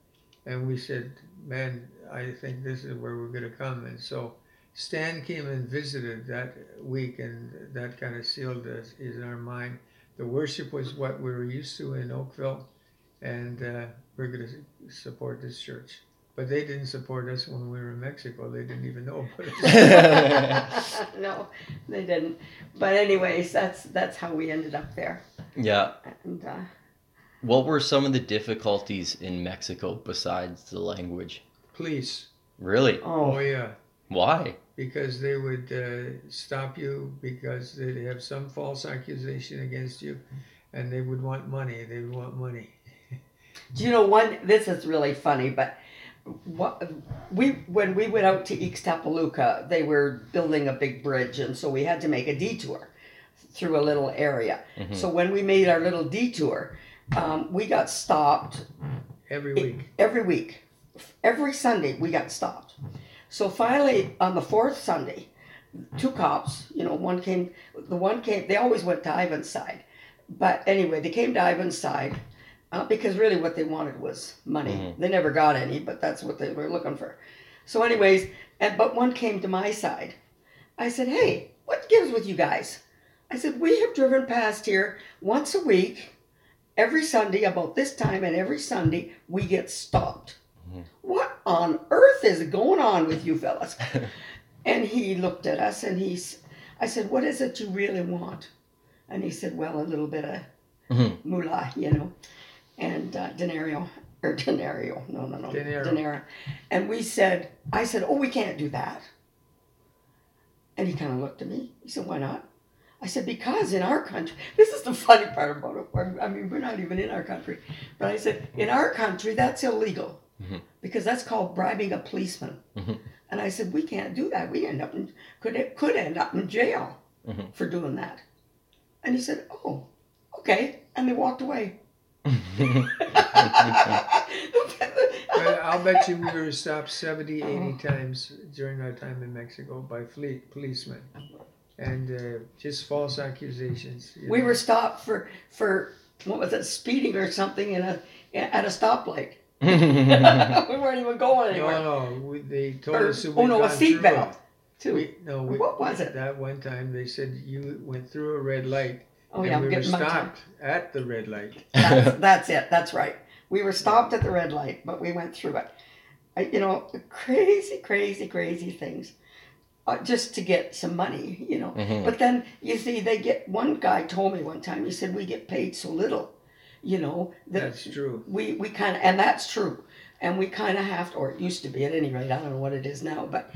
And we said, "Man, I think this is where we're going to come." And so Stan came and visited that week, and that kind of sealed us in our mind. The worship was what we were used to in Oakville, and uh, we're going to support this church. But they didn't support us when we were in Mexico. They didn't even know about us. no, they didn't. But anyways, that's that's how we ended up there. Yeah. And uh, What were some of the difficulties in Mexico besides the language? Police. Really? Oh oh, yeah, Why? Because they would uh, stop you because they'd have some false accusation against you, and they would want money. They would want money. Do you know one? This is really funny, but what we when we went out to Ixtapaluca, they were building a big bridge, and so we had to make a detour through a little area. Mhm. So when we made our little detour, um, we got stopped Every week. every week. Every Sunday we got stopped. So finally, on the fourth Sunday, two cops, you know, one came, the one came, they always went to Ivan's side. But anyway, they came to Ivan's side uh, because really what they wanted was money. Mhm. They never got any, but that's what they were looking for. So, anyways, and, but one came to my side. I said, Hey, what gives with you guys? I said, We have driven past here once a week, every Sunday, about this time, and every Sunday we get stopped. What on earth is going on with you fellas? And he looked at us and he, I said, What is it you really want? And he said, Well, a little bit of Mhm. moolah, you know, and uh, denario, or denario, no, no, no, Dinero. And we said, I said, Oh, we can't do that. And he kind of looked at me. He said, Why not? I said, Because in our country, this is the funny part about it. I mean, we're not even in our country. But I said, In our country, that's illegal Mhm. because that's called bribing a policeman. Mhm. And I said, We can't do that. We end up in, could, could end up in jail Mhm. for doing that. And he said, Oh, okay. And they walked away. I'll bet you we were stopped 70, 80 Oh. times during our time in Mexico by fleet policemen. And uh, just false accusations. we know. were stopped for for what was it, speeding or something in a at a stoplight. we weren't even going anywhere. No, no. We, they told Or- us that oh we'd no, a seatbelt too. We, no, we, What was it? That one time they said you went through a red light. oh and yeah, I'm we were getting my time. stopped at the red light. That's, that's it. That's right. We were stopped at the red light, but we went through it. I, you know, crazy, crazy, crazy things. uh, just to get some money, you know. Mhm. But then you see, they get one guy told me one time. He said we get paid so little, you know. That That's true. we we kind of and that's true, and we kind of have to, or it used to be at any rate. I don't know what it is now, but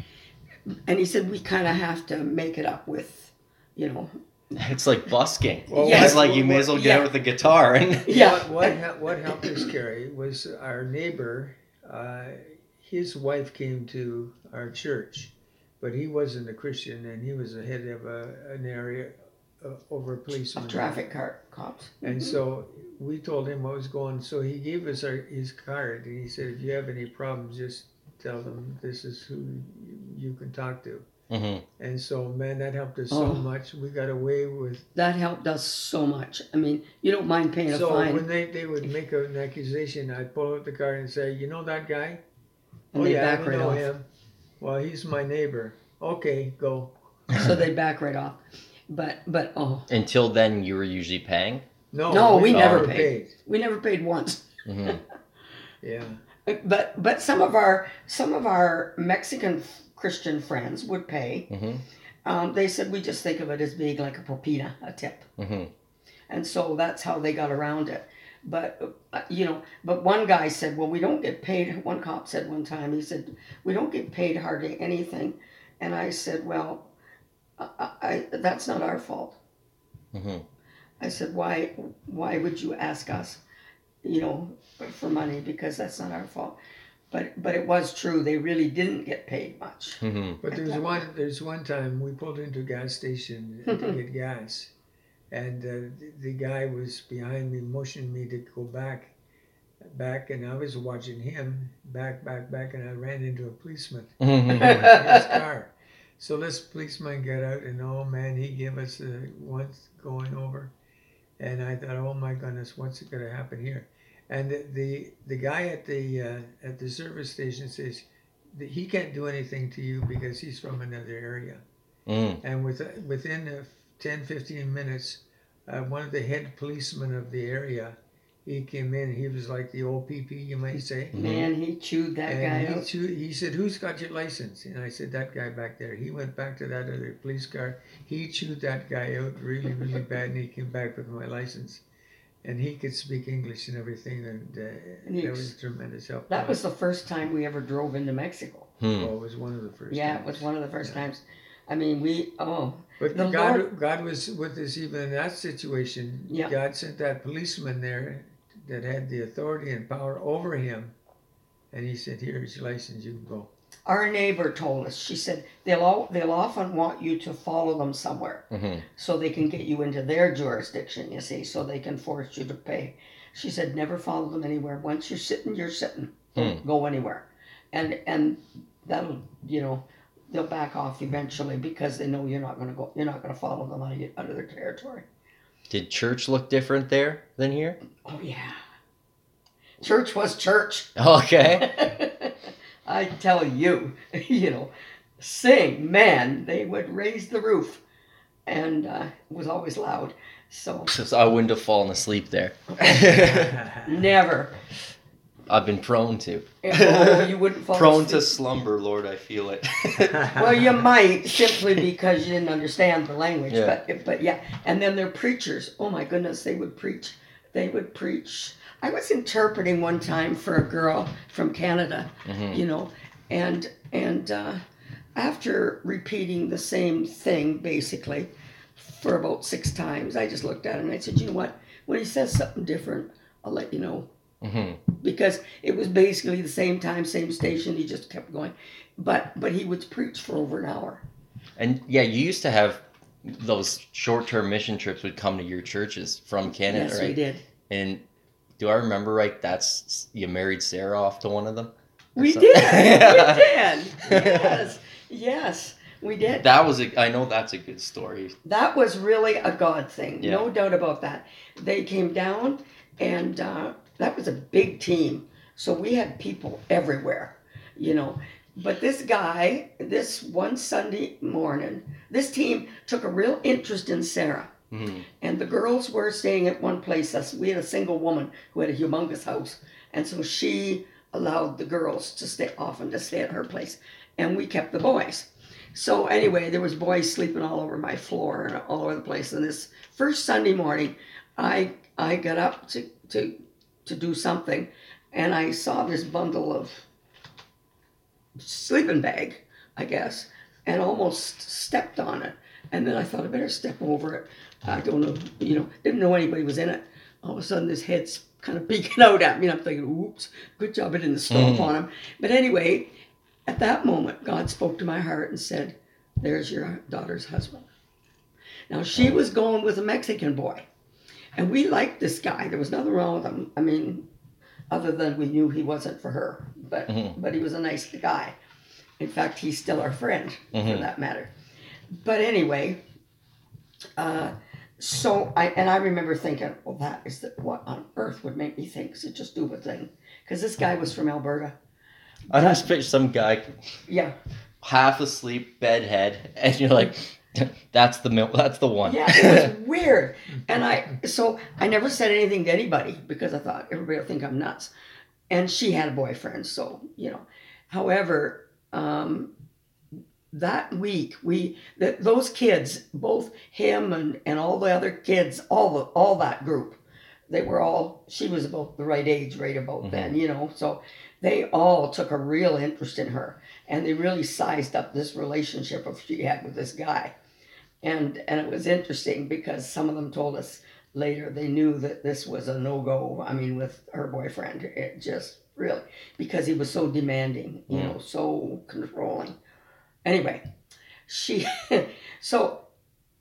and he said we kind of have to make it up with, you know. It's like busking. Well, Yes. It's like you may as well get Yeah. out with a guitar and Yeah. What what, hel- what helped us, Carrie, was our neighbor. Uh, his wife came to our church, but he wasn't a Christian, and he was the head of a, an area uh, over a policeman. traffic car cops. And so we told him what was going. So he gave us our, his card, and he said, "If you have any problems, just tell them this is who you, you can talk to." Mhm. And so, man, that helped us Oh. so much. We got away with. That helped us so much. I mean, you don't mind paying a fine. So when they, they would make an accusation, I'd pull out the card and say, "You know that guy? And oh they yeah, back I right know off. him. Well, he's my neighbor. Okay, go." so they back right off. But but oh, until then you were usually paying. No, No, we never paid. we never paid once. Mhm. Yeah. But but some of our some of our Mexican Christian friends would pay. Mhm. Um, they said we just think of it as being like a propina, a tip, Mhm. and so that's how they got around it. But uh, you know, but one guy said, "Well, we don't get paid." One cop said one time, he said, "We don't get paid hardly anything," and I said, "Well, I, I, that's not our fault." Mhm. I said, "Why? Why would you ask us, you know, for money? Because that's not our fault." But but it was true. They really didn't get paid much. Mhm. But there's one there's one time we pulled into a gas station to get gas, and uh, the, the guy was behind me, motioning me to go back, back, and I was watching him back, back, back, and I ran into a policeman Mhm. in his car. So this policeman got out, and oh man, he gave us uh, once going over, and I thought, oh my goodness, what's going to happen here? And the, the the guy at the uh, at the service station says that he can't do anything to you because he's from another area. Mhm. And with, within uh, 10, 15 minutes, uh, one of the head policemen of the area, he came in. He was like the OPP, you might say. Mhm. Man, he chewed that guy he, out. chewed- he said, "Who's got your license?" And I said, "That guy back there." He went back to that other police car. He chewed that guy out really, really bad, and he came back with my license. And he could speak English and everything, and uh, And that ex- was tremendous help. That was the first time we ever drove into Mexico. Hmm. well, it was one of the first. Yeah, it was one of the first Yeah. times. I mean, we oh But The God, Lord- God was with us even in that situation. Yeah. God sent that policeman there that had the authority and power over him, and he said, "Here's your license. You can go." our neighbor told us. She said they'll all, they'll often want you to follow them somewhere Mhm. so they can get you into their jurisdiction. You see, so they can force you to pay. She said never follow them anywhere. Once you're sitting, you're sitting. Don't go anywhere, and and that'll you know they'll back off eventually because they know you're not going to go. You're not going to follow them out of, out of their territory. Did church look different there than here? Oh yeah. Church was church. Okay. I tell you, you know, sing, man, they would raise the roof, and uh, it was always loud. So So I wouldn't have fallen asleep there. never. I've been prone to. Oh, you wouldn't fall Prone to slumber, Lord, I feel it. Well, you might simply because you didn't understand the language, Yeah. but but yeah. And then their preachers. Oh my goodness, they would preach. They would preach. I was interpreting one time for a girl from Canada, Mhm. you know, and and uh, after repeating the same thing basically for about six times, I just looked at him and I said, you know what? When he says something different, I'll let you know Mhm. because it was basically the same time, same station. He just kept going, but but he would preach for over an hour. And yeah, you used to have those short-term mission trips would come to your churches from Canada, yes, right? we did. And do I remember right? That's you married Sarah off to one of them. We something? did. we did. Yes, yes, we did. That was a. I know that's a good story. That was really a God thing, Yeah. no doubt about that. They came down, and uh, that was a big team. So we had people everywhere, you know. But this guy, this one Sunday morning, this team took a real interest in Sarah. Mhm. And the girls were staying at one place. Us- We had a single woman who had a humongous house. And so she allowed the girls to stay often to stay at her place. And we kept the boys. So anyway, there was boys sleeping all over my floor and all over the place. And this first Sunday morning, I I got up to to to do something, and I saw this bundle of sleeping bag, I guess, and almost stepped on it. And then I thought I better step over it. I don't know, you know, didn't know anybody was in it. All of a sudden, this head's kind of peeking out at me, and I'm thinking, "Oops, good job I didn't stomp Mm. on him." But anyway, at that moment, God spoke to my heart and said, "There's your daughter's husband." Now she was going with a Mexican boy, and we liked this guy. There was nothing wrong with him. I mean, other than we knew he wasn't for her, but Mhm. but he was a nice guy. In fact, he's still our friend for Mhm. that matter. But anyway, uh, so I and I remember thinking, well, that is the, what on earth would make me think such a stupid thing? Because this guy was from Alberta. I just picture some guy Yeah, half asleep, bedhead, and you're like, "That's the mil- that's the one." yeah, it was weird. And I so I never said anything to anybody because I thought everybody will think I'm nuts. And she had a boyfriend, so you know. However, um, that week we that those kids, both him and and all the other kids, all the all that group, they were all. She was about the right age, right about then, you know. So they all took a real interest in her, and they really sized up this relationship of she had with this guy, and and it was interesting because some of them told us later they knew that this was a no go. I mean, with her boyfriend, it just really because he was so demanding, you mm. know, so controlling. Anyway, she so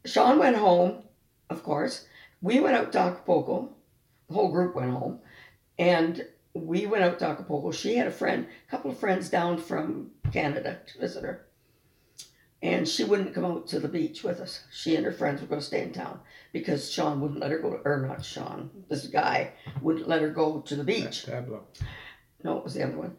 Sean went home, of course. We went out to Acapulco. The whole group went home, and we went out to Acapulco. She had a friend, a couple of friends down from Canada to visit her, and she wouldn't come out to the beach with us. She and her friends were going to stay in town because Sean wouldn't let her go. Or not Sean, this guy wouldn't let her go to the beach. Pablo. No, it was the other one.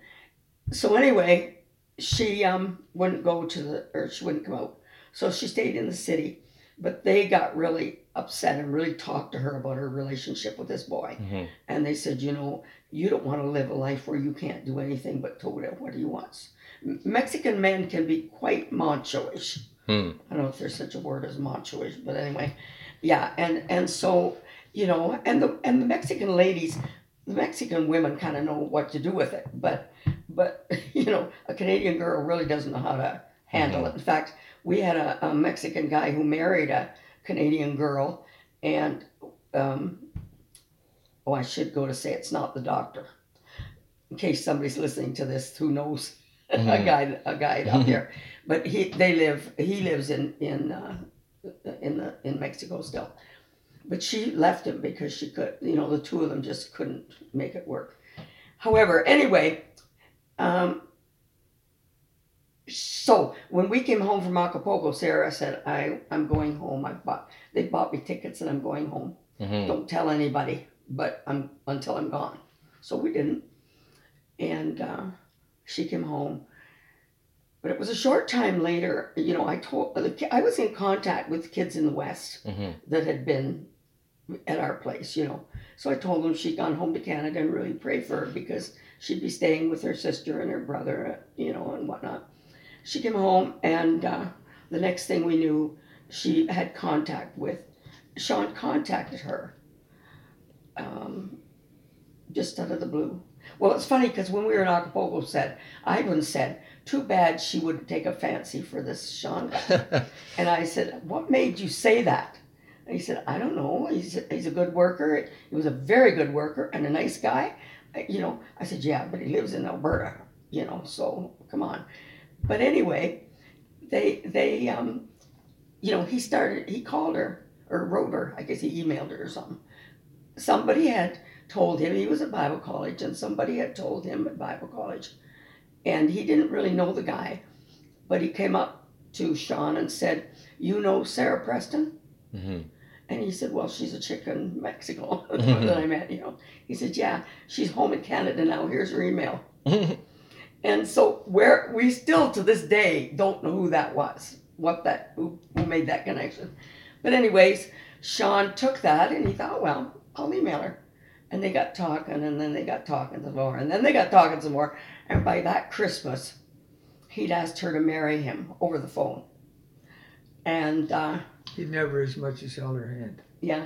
So anyway, she um wouldn't go to the or she wouldn't come out. So she stayed in the city. But they got really upset and really talked to her about her relationship with this boy. Mhm. And they said, you know, you don't want to live a life where you can't do anything but told him what he wants. Mexican men can be quite macho-ish. Hmm. I don't know if there's such a word as macho-ish, but anyway, yeah. And and so you know, and the and the Mexican ladies, the Mexican women kind of know what to do with it, but but you know, a Canadian girl really doesn't know how to handle it. In fact, we had a, a Mexican guy who married a Canadian girl, and um, oh, I should go to say it's not the doctor, in case somebody's listening to this who knows a Mhm. guy a guy out there. But he they live he lives in in uh, in the in Mexico still. But she left him because she could you know the two of them just couldn't make it work. However, anyway, um, so when we came home from Acapulco, Sarah said, "I I'm going home. I bought they bought me tickets and I'm going home. Mhm. Don't tell anybody, but I'm until I'm gone." So we didn't, and uh, she came home. But it was a short time later. You know, I told I was in contact with kids in the West Mhm. that had been at our place, you know. So I told them she'd gone home to Canada and really pray for her because she'd be staying with her sister and her brother, you know, and whatnot. She came home, and uh, the next thing we knew, she had contact with Sean. Contacted her, um, just out of the blue. Well, it's funny because when we were in Acapulco, said Ivan said, "Too bad she wouldn't take a fancy for this Sean. And I said, What made you say that? And he said, I don't know. He's, he's a good worker. He was a very good worker and a nice guy. You know, I said, Yeah, but he lives in Alberta, you know, so come on. But anyway, they, they, um, you know, he started, he called her or wrote her. I guess he emailed her or something. Somebody had told him he was at Bible college and somebody had told him at Bible college. And he didn't really know the guy, but he came up to Sean and said, You know Sarah Preston? Mhm. And he said, Well, she's a chick in Mexico that I met, you know. He said, Yeah, she's home in Canada now. Here's her email. And so where we still to this day don't know who that was, what that who, who made that connection. But anyways, Sean took that and he thought, well, I'll email her. And they got talking and then they got talking some more and then they got talking some more. And by that Christmas, he'd asked her to marry him over the phone. And uh, He never as much as held her hand. yeah,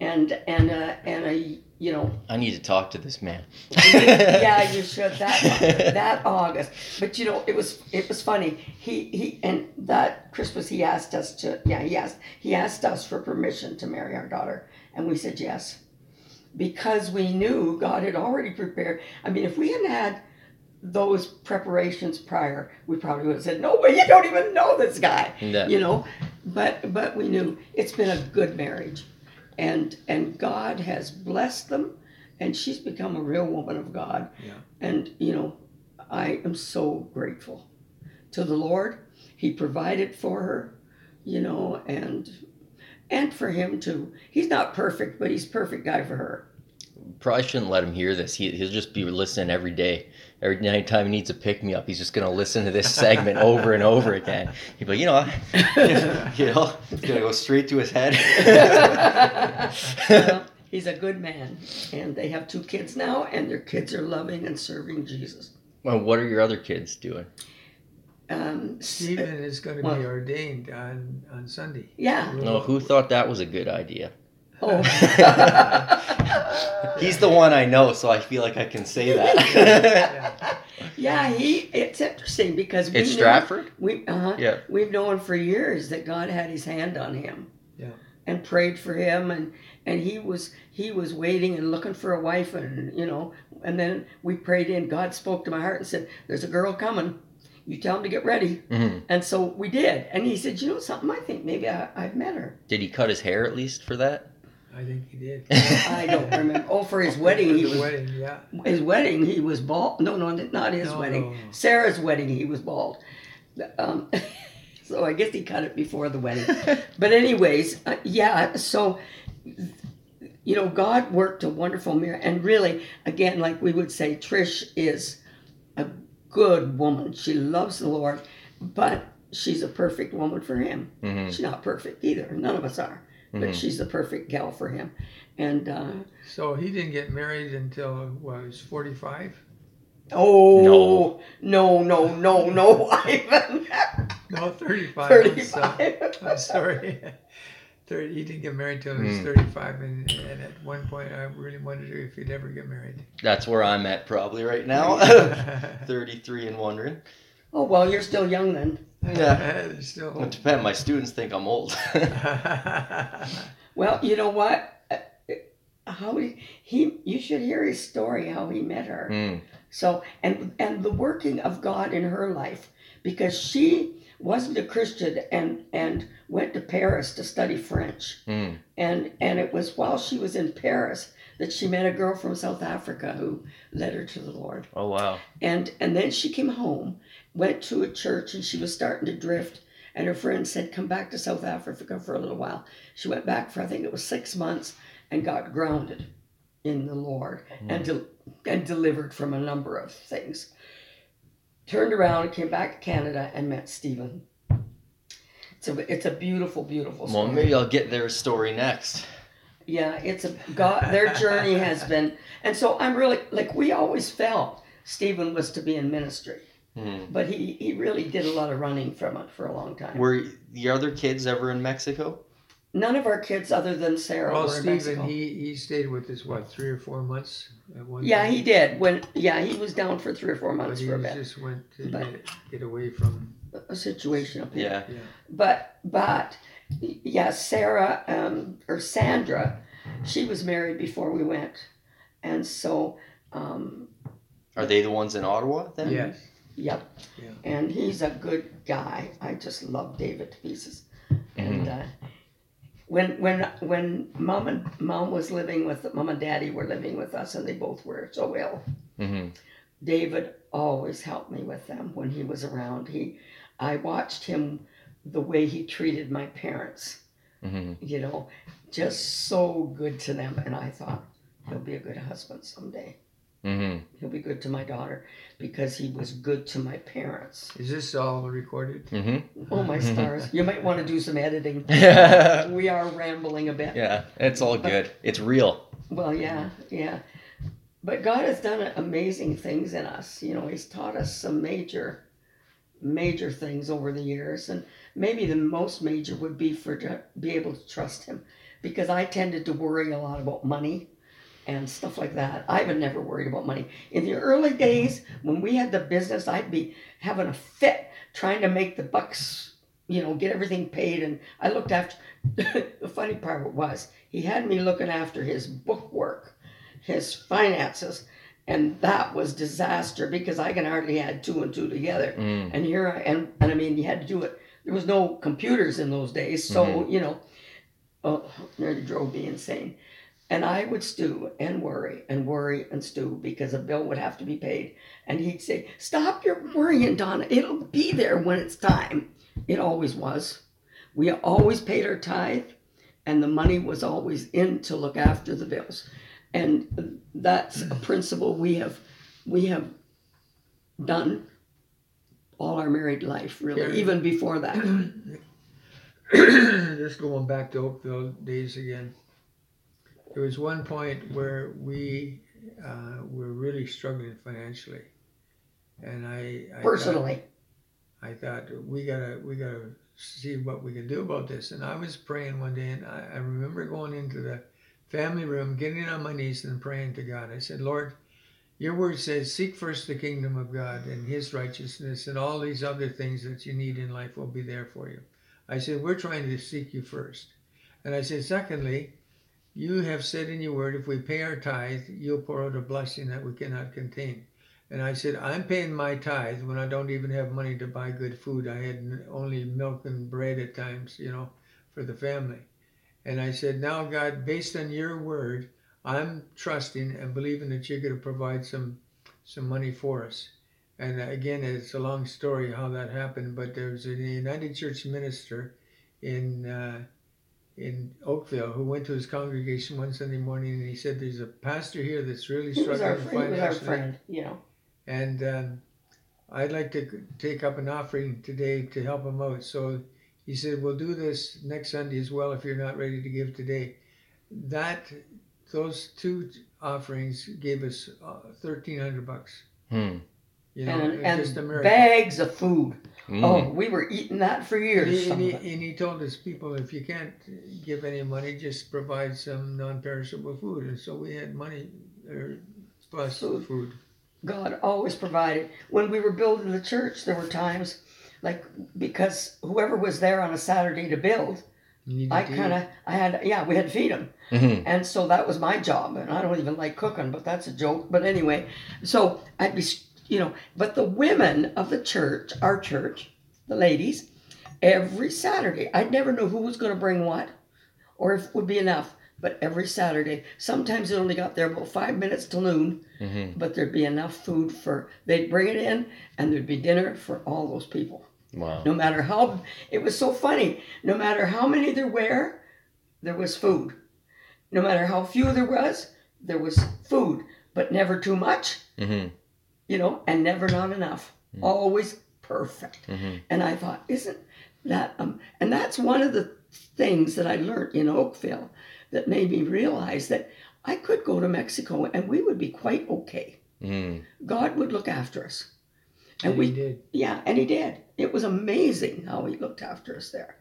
and and uh, and a you know I need to talk to this man. yeah you should that that August. But you know it was it was funny. He he and that Christmas he asked us to yeah he asked he asked us for permission to marry our daughter, and we said yes, because we knew God had already prepared. I mean, if we hadn't had those preparations prior, we probably would have said no, but you don't even know this guy Yeah. you know but but we knew it's been a good marriage and and god has blessed them and she's become a real woman of god Yeah. and you know i am so grateful to the lord he provided for her you know and and for him too he's not perfect but he's perfect guy for her Probably shouldn't let him hear this. He, he'll just be listening every day. Every night time he needs to pick me up, he's just gonna listen to this segment over and over again. He'd be like, you know, I- you know, it's gonna go straight to his head. Well, he's a good man and they have two kids now and their kids are loving and serving jesus well, what are your other kids doing? Um, Stephen is going to What? be ordained on, on Sunday. yeah No, who thought that was a good idea? Oh. He's the one I know, so I feel like I can say that. Yeah. yeah, he. It's interesting because we it's know- Stratford. We uh Yeah. We've known for years that God had His hand on him. Yeah. And prayed for him, and and he was he was waiting and looking for a wife, and you know, and then we prayed in. God spoke to my heart and said, "There's a girl coming. You tell him to get ready." hmm And so we did. And he said, "You know something? I think maybe I, I've met her. Did he cut his hair at least for that? I think he did. I don't remember. Oh, for his wedding, he the was wedding, yeah. his wedding he was bald no no not his No, wedding no, no. sarah's wedding he was bald um, so i guess he cut it before the wedding but anyways uh, yeah so you know god worked a wonderful miracle and really again like we would say trish is a good woman she loves the lord but she's a perfect woman for him hmm she's not perfect either none of us are but Mhm. she's the perfect gal for him and uh, So he didn't get married until, what, he was 45? Oh no no no no Ivan. No, 35. I'm sorry. Thirty-five. I'm sorry. 30, he didn't get married till he was Hmm. 35, and, and at one point I really wondered if he'd ever get married. That's where I'm at probably right now. 33 and wondering. Oh well, you're still young then. Yeah. There's still It hope. depends. My students think I'm old. Well, you know what? Uh, How he, he you should hear his story how he met her. Mm. So and and the working of God in her life because she wasn't a Christian and and went to Paris to study French. Mm. And and it was while she was in Paris that she met a girl from South Africa who led her to the Lord. Oh wow. And and then she came home, went to a church, and she was starting to drift. And her friend said, "Come back to South Africa for a little while." She went back for I think it was six months, and got grounded in the Lord and de- and delivered from a number of things. Turned around, and came back to Canada, and met Stephen. It's a it's a beautiful, beautiful story. Well, maybe I'll get their story next. Yeah, it's a God. Their journey has been, and so I'm really like we always felt Stephen was to be in ministry, Mm. but he he really did a lot of running from it for a long time. Were the other kids ever in Mexico? None of our kids, other than Sarah, well, were in Stephen, Mexico. he, he stayed with us, what, three or four months at one yeah, time? he did. When yeah, he was down for three or four But months he for a bit. just went to But- get, get away from. A situation up here. Yeah. Yeah. But but yeah, Sarah um, or Sandra, she was married before we went, and so um, Are they the ones in Ottawa then? Yes. Yep. Yeah. And he's a good guy. I just love David to pieces. And Mm-hmm. uh, when when when mom and mom was living with mom and daddy were living with us, and they both were so ill. hmm David always helped me with them when he was around. He, I watched him, the way he treated my parents. hmm You know, just so good to them. And I thought he'll be a good husband someday. Hmm He'll be good to my daughter because he was good to my parents. Is this all recorded? hmm Oh my stars! You might want to do some editing. We are rambling a bit. Yeah, it's all good. It's real. Well, yeah, yeah. But God has done amazing things in us. You know, He's taught us some major, major things over the years, and maybe the most major would be for to be able to trust him, because I tended to worry a lot about money and stuff like that. Ivan never worried about money. In the early days when we had the business, I'd be having a fit trying to make the bucks, you know, get everything paid. And I looked after. the funny part was he had me looking after his bookwork, his finances, and that was disaster because I can hardly add two and two together. Mm. And here I and and I mean you had to do it. There was no computers in those days, so you know, oh, nearly drove me insane. And I would stew and worry and worry and stew because a bill would have to be paid. And he'd say, "Stop your worrying, Donna. It'll be there when it's time." It always was. We always paid our tithe, and the money was always in to look after the bills. And that's a principle we have we have done all our married life, really, Yeah. even before that. Just going back to Oakville days again. There was one point where we uh, were really struggling financially, and I, I Personally, thought, I thought we gotta we gotta see what we can do about this. And I was praying one day, and I, I remember going into the family room, getting on my knees, and praying to God. I said, Lord. Your word says, Seek first the kingdom of God and his righteousness, and all these other things that you need in life will be there for you. I said, We're trying to seek you first. And I said, Secondly, you have said in your word, if we pay our tithe, you'll pour out a blessing that we cannot contain. And I said, I'm paying my tithe when I don't even have money to buy good food. I had only milk and bread at times, you know, for the family. And I said, Now, God, based on your word, I'm trusting and believing that you're going to provide some some money for us. And again, it's a long story how that happened, but there was a United Church minister in uh, in Oakville who went to his congregation one Sunday morning and he said, "There's a pastor here that's really he was our struggling friend. He was our friend. You know, and um, I'd like to take up an offering today to help him out." So he said, "We'll do this next Sunday as well if you're not ready to give today." That those two offerings gave us uh, thirteen hundred bucks. Hmm. You know, and, and just bags of food. Mm. Oh, we were eating that for And years. he, and, he, and he told his people, if you can't give any money, just provide some non-perishable food. And so we had money er, plus Food. food. God always provided. When we were building the church, there were times, like because whoever was there on a Saturday to build, I kind of, I had, yeah, we had to feed them. Mhm. And so that was my job. And I don't even like cooking, but that's a joke. But anyway, so I'd be, you know, but the women of the church, our church, the ladies, every Saturday, I'd never know who was going to bring what or if it would be enough. But every Saturday, sometimes it only got there about five minutes till noon, Mhm. but there'd be enough food for, they'd bring it in and there'd be dinner for all those people. Wow. No matter how, it was so funny. No matter how many there were, there was food. No matter how few there was, there was food, but never too much, Mhm. You know, and never not enough. Always perfect. Mhm. And I thought, isn't that, um, and that's one of the things that I learned in Oakville that made me realize that I could go to Mexico and we would be quite okay. Mm. God would look after us. And And we he did. yeah, and he did. It was amazing how he looked after us there.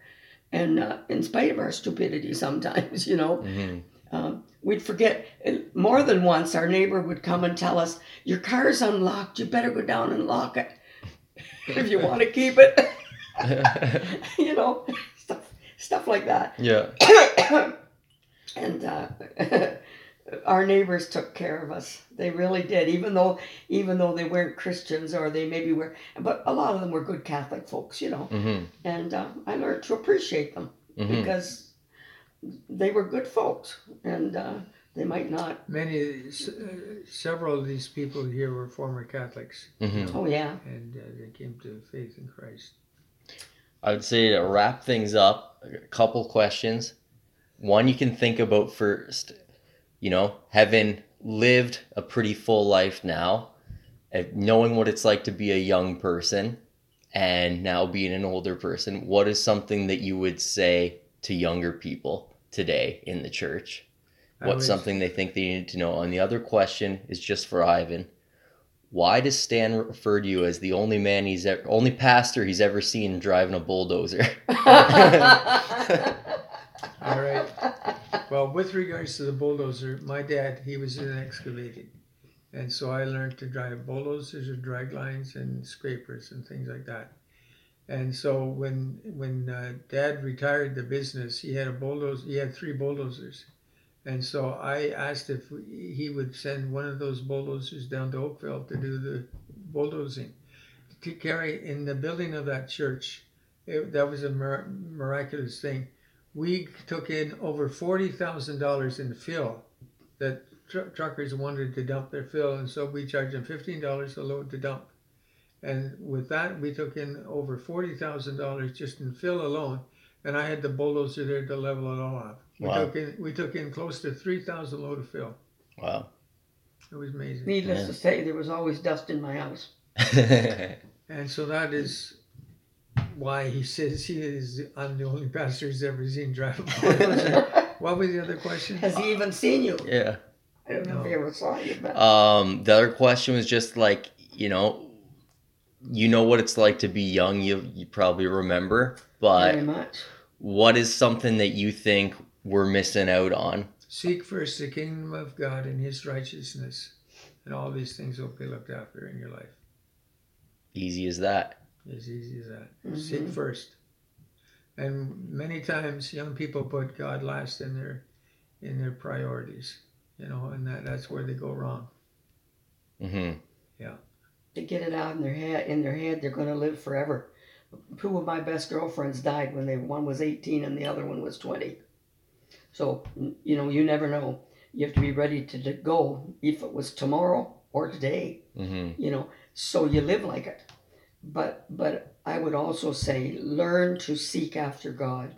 And uh, in spite of our stupidity sometimes, you know, Mhm. Um, we'd forget. uh, More than once, our neighbor would come and tell us, Your car's unlocked. You better go down and lock it if you want to keep it. you know, stuff, stuff like that. yeah. and uh, our neighbors took care of us. They really did, even though even though they weren't Christians or they maybe were, but a lot of them were good Catholic folks, you know. Mhm. And uh, I learned to appreciate them Mhm. because they were good folks, and uh, they might not. Many, uh, several of these people here were former Catholics, Mhm. Oh yeah, and uh, they came to faith in Christ. I would say to wrap things up, a couple questions. One you can think about first, you know, having lived a pretty full life now, uh, knowing what it's like to be a young person, and now being an older person, what is something that you would say to younger people today in the church? I What's something they think they need to know? And the other question is just for Ivan. why does Stan refer to you as the only man he's ever, only pastor he's ever seen driving a bulldozer? All right. Well, with regards to the bulldozer, my dad, he was in excavating. And so I learned to drive bulldozers and drag lines and scrapers and things like that. And so when when uh, dad retired the business, he had a bulldozer, he had three bulldozers. And so I asked if he would send one of those bulldozers down to Oakville to do the bulldozing. To carry in the building of that church, it, that was a mir- miraculous thing we took in over forty thousand dollars in fill that tr- truckers wanted to dump their fill, and so we charged them fifteen dollars a load to dump. And with that, we took in over forty thousand dollars just in fill alone, and I had the bulldozer there to level it all out. We Wow. took in we took in close to three thousand load of fill. Wow. It was amazing. Needless Yeah. to say, there was always dust in my house. And so that is why he says he is I'm the only pastor he's ever seen drive a bulldozer. what was the other question? Has he even seen you? yeah. I don't know if he ever saw you, but Um, the other question was just like, you know, you know what it's like to be young. You you probably remember, but very much. what is something that you think we're missing out on? Seek first the kingdom of God and his righteousness, and all these things will be looked after in your life. Easy as that. As easy as that. Seek Mhm. first. And many times young people put God last in their in their priorities. You know, and that, that's where they go wrong. hmm To get it out in their head, in their head, they're going to live forever. Two of my best girlfriends died when they one was 18 and the other one was 20. So you know, you never know. You have to be ready to, to go if it was tomorrow or today. hmm you know so you live like it but but i would also say learn to seek after god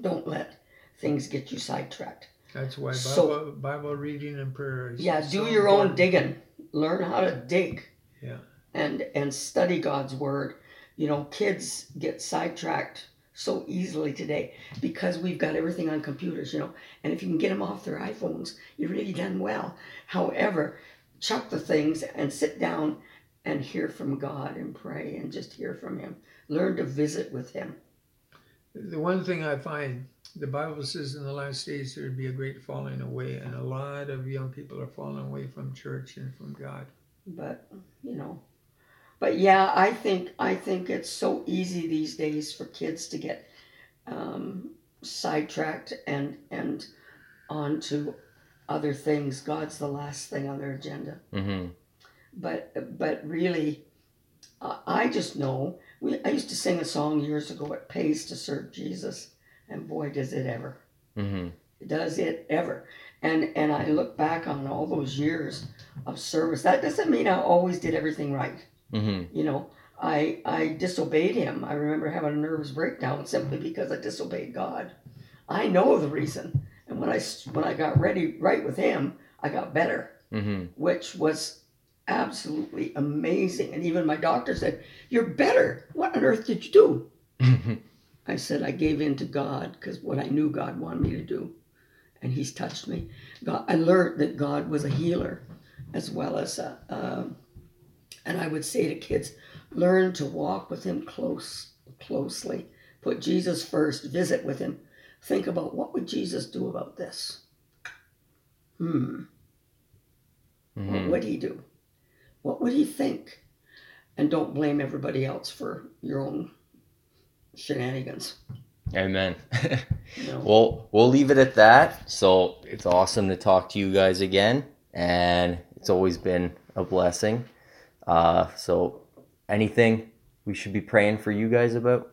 don't let things get you sidetracked That's why Bible, So- Bible reading and prayer is yeah so do your own digging learn how to dig Yeah. and and study god's word. You know kids get sidetracked so easily today because we've got everything on computers you know. And if you can get them off their iphones you've really done well. However chuck the things and sit down and hear from god and pray and just hear from him. Learn to visit with him. The one thing I find, the Bible says in the last days there would be a great falling away, and a lot of young people are falling away from church and from God. But you know. But yeah i think i think it's so easy these days for kids to get um, sidetracked and and onto other things. God's the last thing on their agenda. Hmm but but really uh, i just know we, i used to sing a song years ago it pays to serve jesus and boy does it ever. Hmm does it ever and and i look back on all those years of service that doesn't mean i always did everything right. Hmm you know i i disobeyed him. I remember having a nervous breakdown simply because i disobeyed god. I know the reason. And when i when i got ready right with him i got better hmm which was absolutely amazing. And even my doctor said you're better. What on earth did you do? I said I gave in to God because what I knew God wanted me to do, and He's touched me. God, I learned that God was a healer, as well as a. Um, and I would say to kids, learn to walk with Him close, closely. Put Jesus first. Visit with Him. Think about what would Jesus do about this. Hmm. What hmm would He do? What would He think? And don't blame everybody else for your own shenanigans. Amen. You know? well, we'll leave it at that. So it's awesome to talk to you guys again, and it's always been a blessing. Uh, so, anything we should be praying for you guys about?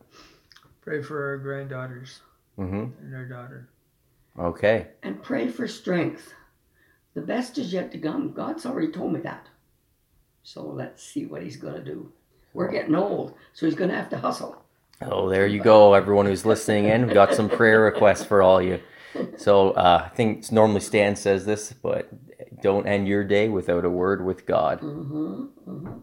Pray for our granddaughters hmm and our daughter. Okay. and pray for strength. The best is yet to come. God's already told me that. So let's see what he's going to do. We're getting old, so he's going to have to hustle. Oh, there you go, everyone who's listening in. We've got some prayer requests for all you. So uh, I think normally Stan says this, but don't end your day without a word with God. hmm hmm